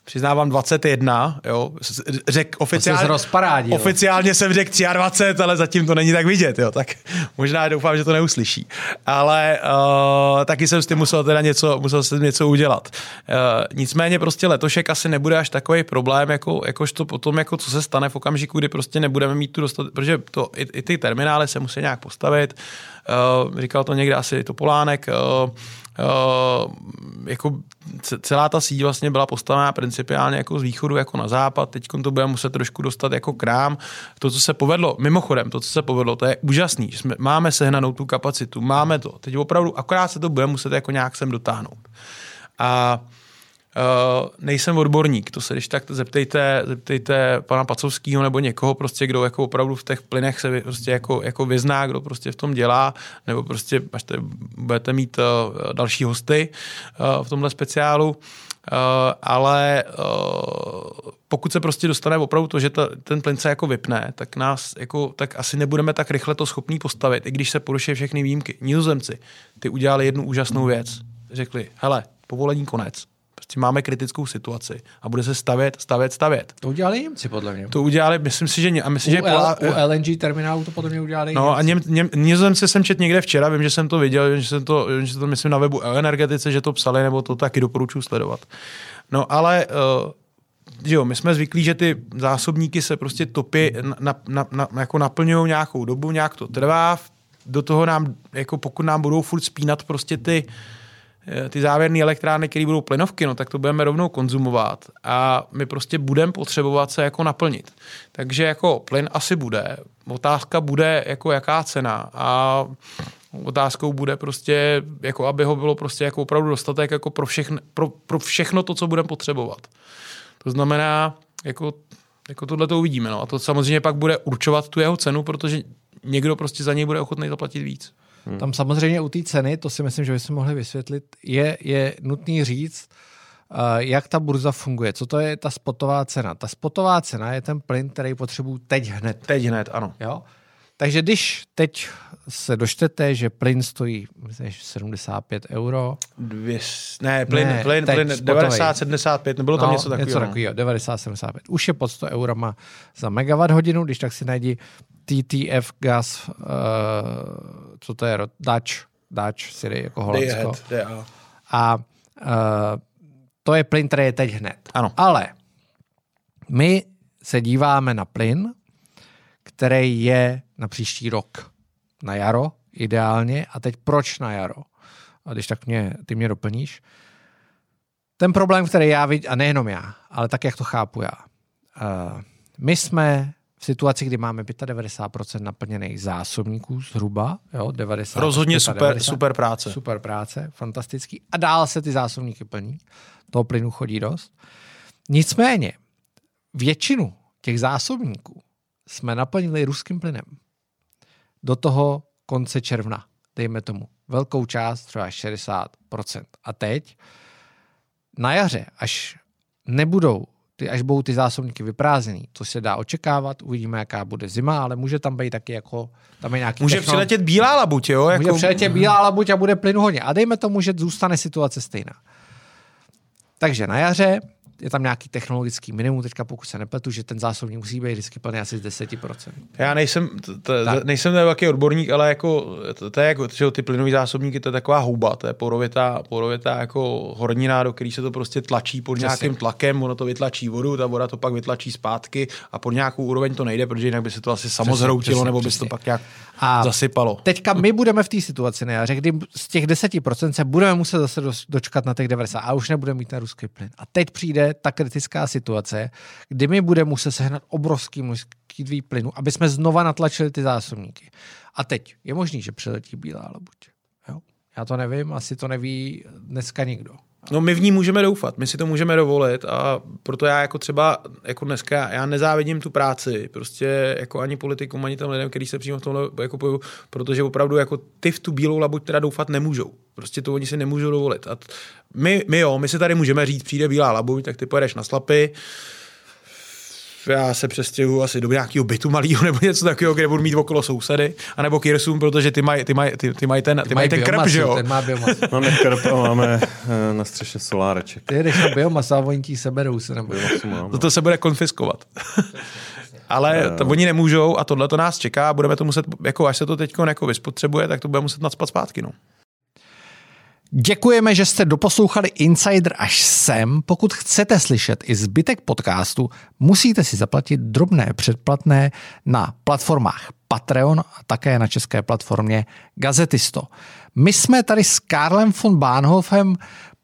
přiznávám 21, jo, řek oficiálně, rozparádí, oficiálně jsem řekl 23, ale zatím to není tak vidět, jo, tak možná doufám, že to neuslyší. Ale uh, taky jsem s tím musel teda něco, musel jsem něco udělat. Uh, nicméně prostě letošek asi nebude až takový problém, jako, jakož to potom, jako co se stane v okamžiku, kdy prostě nebudeme mít tu dostat, protože to, i, i ty terminály se musí nějak postavit, uh, říkal to někde asi Topolánek, uh, Uh, jako celá ta síť vlastně byla postavená principiálně jako z východu jako na západ, teď to budeme muset trošku dostat jako krám. To, co se povedlo, mimochodem, to, co se povedlo, to je úžasný, že jsme, máme sehnanou tu kapacitu, máme to, teď opravdu, akorát se to bude muset jako nějak sem dotáhnout. A Uh, nejsem odborník, to se když tak zeptejte, zeptejte pana Pacovského nebo někoho, prostě, kdo jako opravdu v těch plynech se prostě jako, jako vyzná, kdo prostě v tom dělá, nebo prostě až te, budete mít uh, další hosty uh, v tomhle speciálu. Uh, ale uh, pokud se prostě dostane opravdu to, že ta, ten plyn se jako vypne, tak nás jako, tak asi nebudeme tak rychle to schopný postavit, i když se poruší všechny výjimky. Nizozemci, ty udělali jednu úžasnou věc. Řekli, hele, povolení konec Prostě máme kritickou situaci a bude se stavět, stavět, stavět. To udělali Němci, podle mě. To udělali, myslím si, že... A myslím, u, že L, u LNG terminálu to podle mě udělali No Němci. a něm, něm, Nizozemci jsem čet někde včera, vím, že jsem to viděl, že jsem to, že to myslím na webu energetice, že to psali, nebo to taky doporučuji sledovat. No ale uh, jo, my jsme zvyklí, že ty zásobníky se prostě topy na, na, na, jako naplňují nějakou dobu, nějak to trvá, do toho nám, jako pokud nám budou furt spínat prostě ty uh, ty závěrné elektrárny, které budou plynovky, no tak to budeme rovnou konzumovat a my prostě budeme potřebovat se jako naplnit. Takže jako plyn asi bude. Otázka bude jako jaká cena a otázkou bude prostě, jako aby ho bylo prostě jako opravdu dostatek jako pro, všechno, pro, pro všechno to, co budeme potřebovat. To znamená, jako, jako tohle to uvidíme. No. A to samozřejmě pak bude určovat tu jeho cenu, protože někdo prostě za něj bude ochotný zaplatit víc. Hmm. Tam samozřejmě u té ceny, to si myslím, že bychom mohli vysvětlit, je, je nutný říct, uh, jak ta burza funguje. Co to je ta spotová cena? Ta spotová cena je ten plyn, který potřebuju teď hned. Teď hned, ano. Jo? Takže když teď se dočtete, že plyn stojí myslím, 75 euro. Dvě, ne, plyn, ne, plyn, plyn 90, 75, nebylo tam no, něco takového. Něco takového, 90, 75. Už je pod 100 eurama za megawatt hodinu, když tak si najdi TTF gas, uh, co to je, Dutch, Dutch, Siri, jako Holandsko. A uh, to je plyn, který je teď hned. Ano. Ale my se díváme na plyn, který je na příští rok. Na jaro ideálně. A teď proč na jaro? A když tak mě, ty mě doplníš. Ten problém, který já vidím, a nejenom já, ale tak, jak to chápu já. Uh, my jsme v situaci, kdy máme 95% naplněných zásobníků zhruba, jo, 90. Rozhodně super, 90, super práce. Super práce, fantastický. A dál se ty zásobníky plní. Toho plynu chodí dost. Nicméně, většinu těch zásobníků jsme naplnili ruským plynem. Do toho konce června, dejme tomu. Velkou část, třeba 60%. A teď, na jaře, až nebudou ty, až budou ty zásobníky vyprázdněný, to se dá očekávat, uvidíme, jaká bude zima, ale může tam být taky jako, tam je nějaký Může technol... přiletět bílá labuť, jo? Jako... Může přiletět bílá labuť a bude plynu hodně. A dejme tomu, že zůstane situace stejná. Takže na jaře je tam nějaký technologický minimum, teďka pokud se nepletu, že ten zásobník musí být vždycky plný asi z 10%. Já nejsem, t, t, nejsem takový odborník, ale jako, to, to je jako, že ty plynové zásobníky, to je taková houba, to je porovitá, porovitá jako hornina, do který se to prostě tlačí pod Přesně. nějakým tlakem, ono to vytlačí vodu, ta voda to pak vytlačí zpátky a pod nějakou úroveň to nejde, protože jinak by se to asi samozhroutilo, nebo by se to pak nějak a zasypalo. Teďka my budeme v té situaci na jaře, kdy z těch 10% se budeme muset zase dočkat na těch 90 a už nebudeme mít ten ruský plyn. A teď přijde ta kritická situace, kdy mi bude muset sehnat obrovský množství plynu, aby jsme znova natlačili ty zásobníky. A teď je možný, že přiletí bílá labuť. Jo? Já to nevím, asi to neví dneska nikdo. No my v ní můžeme doufat, my si to můžeme dovolit a proto já jako třeba jako dneska, já nezávidím tu práci, prostě jako ani politikům, ani těm lidem, kteří se přímo v tomhle jako poju, protože opravdu jako ty v tu bílou labuť teda doufat nemůžou. Prostě to oni si nemůžou dovolit. A my, my jo, my si tady můžeme říct, přijde bílá labuť, tak ty pojedeš na slapy, já se přestěhuju asi do nějakého bytu malého nebo něco takového, kde budu mít okolo sousedy, anebo Kirsum, protože ty mají ty maj, ty, ty maj ten, ty maj ten krp, že jo? Ten má máme krp a máme eh, na střeše soláreček. Ty jdeš na biomasu a oni ti seberou se nebo to, to se bude konfiskovat. (laughs) Ale to oni nemůžou a tohle to nás čeká a budeme to muset, jako až se to teď jako vyspotřebuje, tak to bude muset nadspat zpátky. No. Děkujeme, že jste doposlouchali Insider až sem. Pokud chcete slyšet i zbytek podcastu, musíte si zaplatit drobné předplatné na platformách Patreon a také na české platformě Gazetisto. My jsme tady s Karlem von Bahnhofem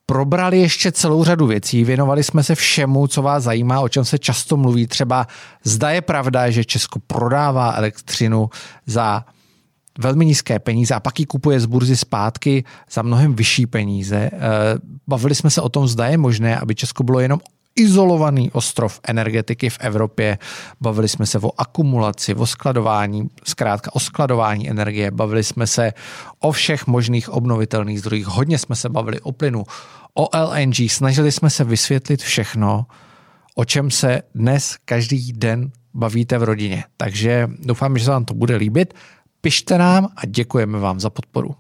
probrali ještě celou řadu věcí, věnovali jsme se všemu, co vás zajímá, o čem se často mluví. Třeba zda je pravda, že Česko prodává elektřinu za velmi nízké peníze a pak ji kupuje z burzy zpátky za mnohem vyšší peníze. Eh, bavili jsme se o tom, zda je možné, aby Česko bylo jenom izolovaný ostrov energetiky v Evropě. Bavili jsme se o akumulaci, o skladování, zkrátka o skladování energie. Bavili jsme se o všech možných obnovitelných zdrojích. Hodně jsme se bavili o plynu, o LNG. Snažili jsme se vysvětlit všechno, o čem se dnes každý den bavíte v rodině. Takže doufám, že se vám to bude líbit. Pište nám a děkujeme vám za podporu.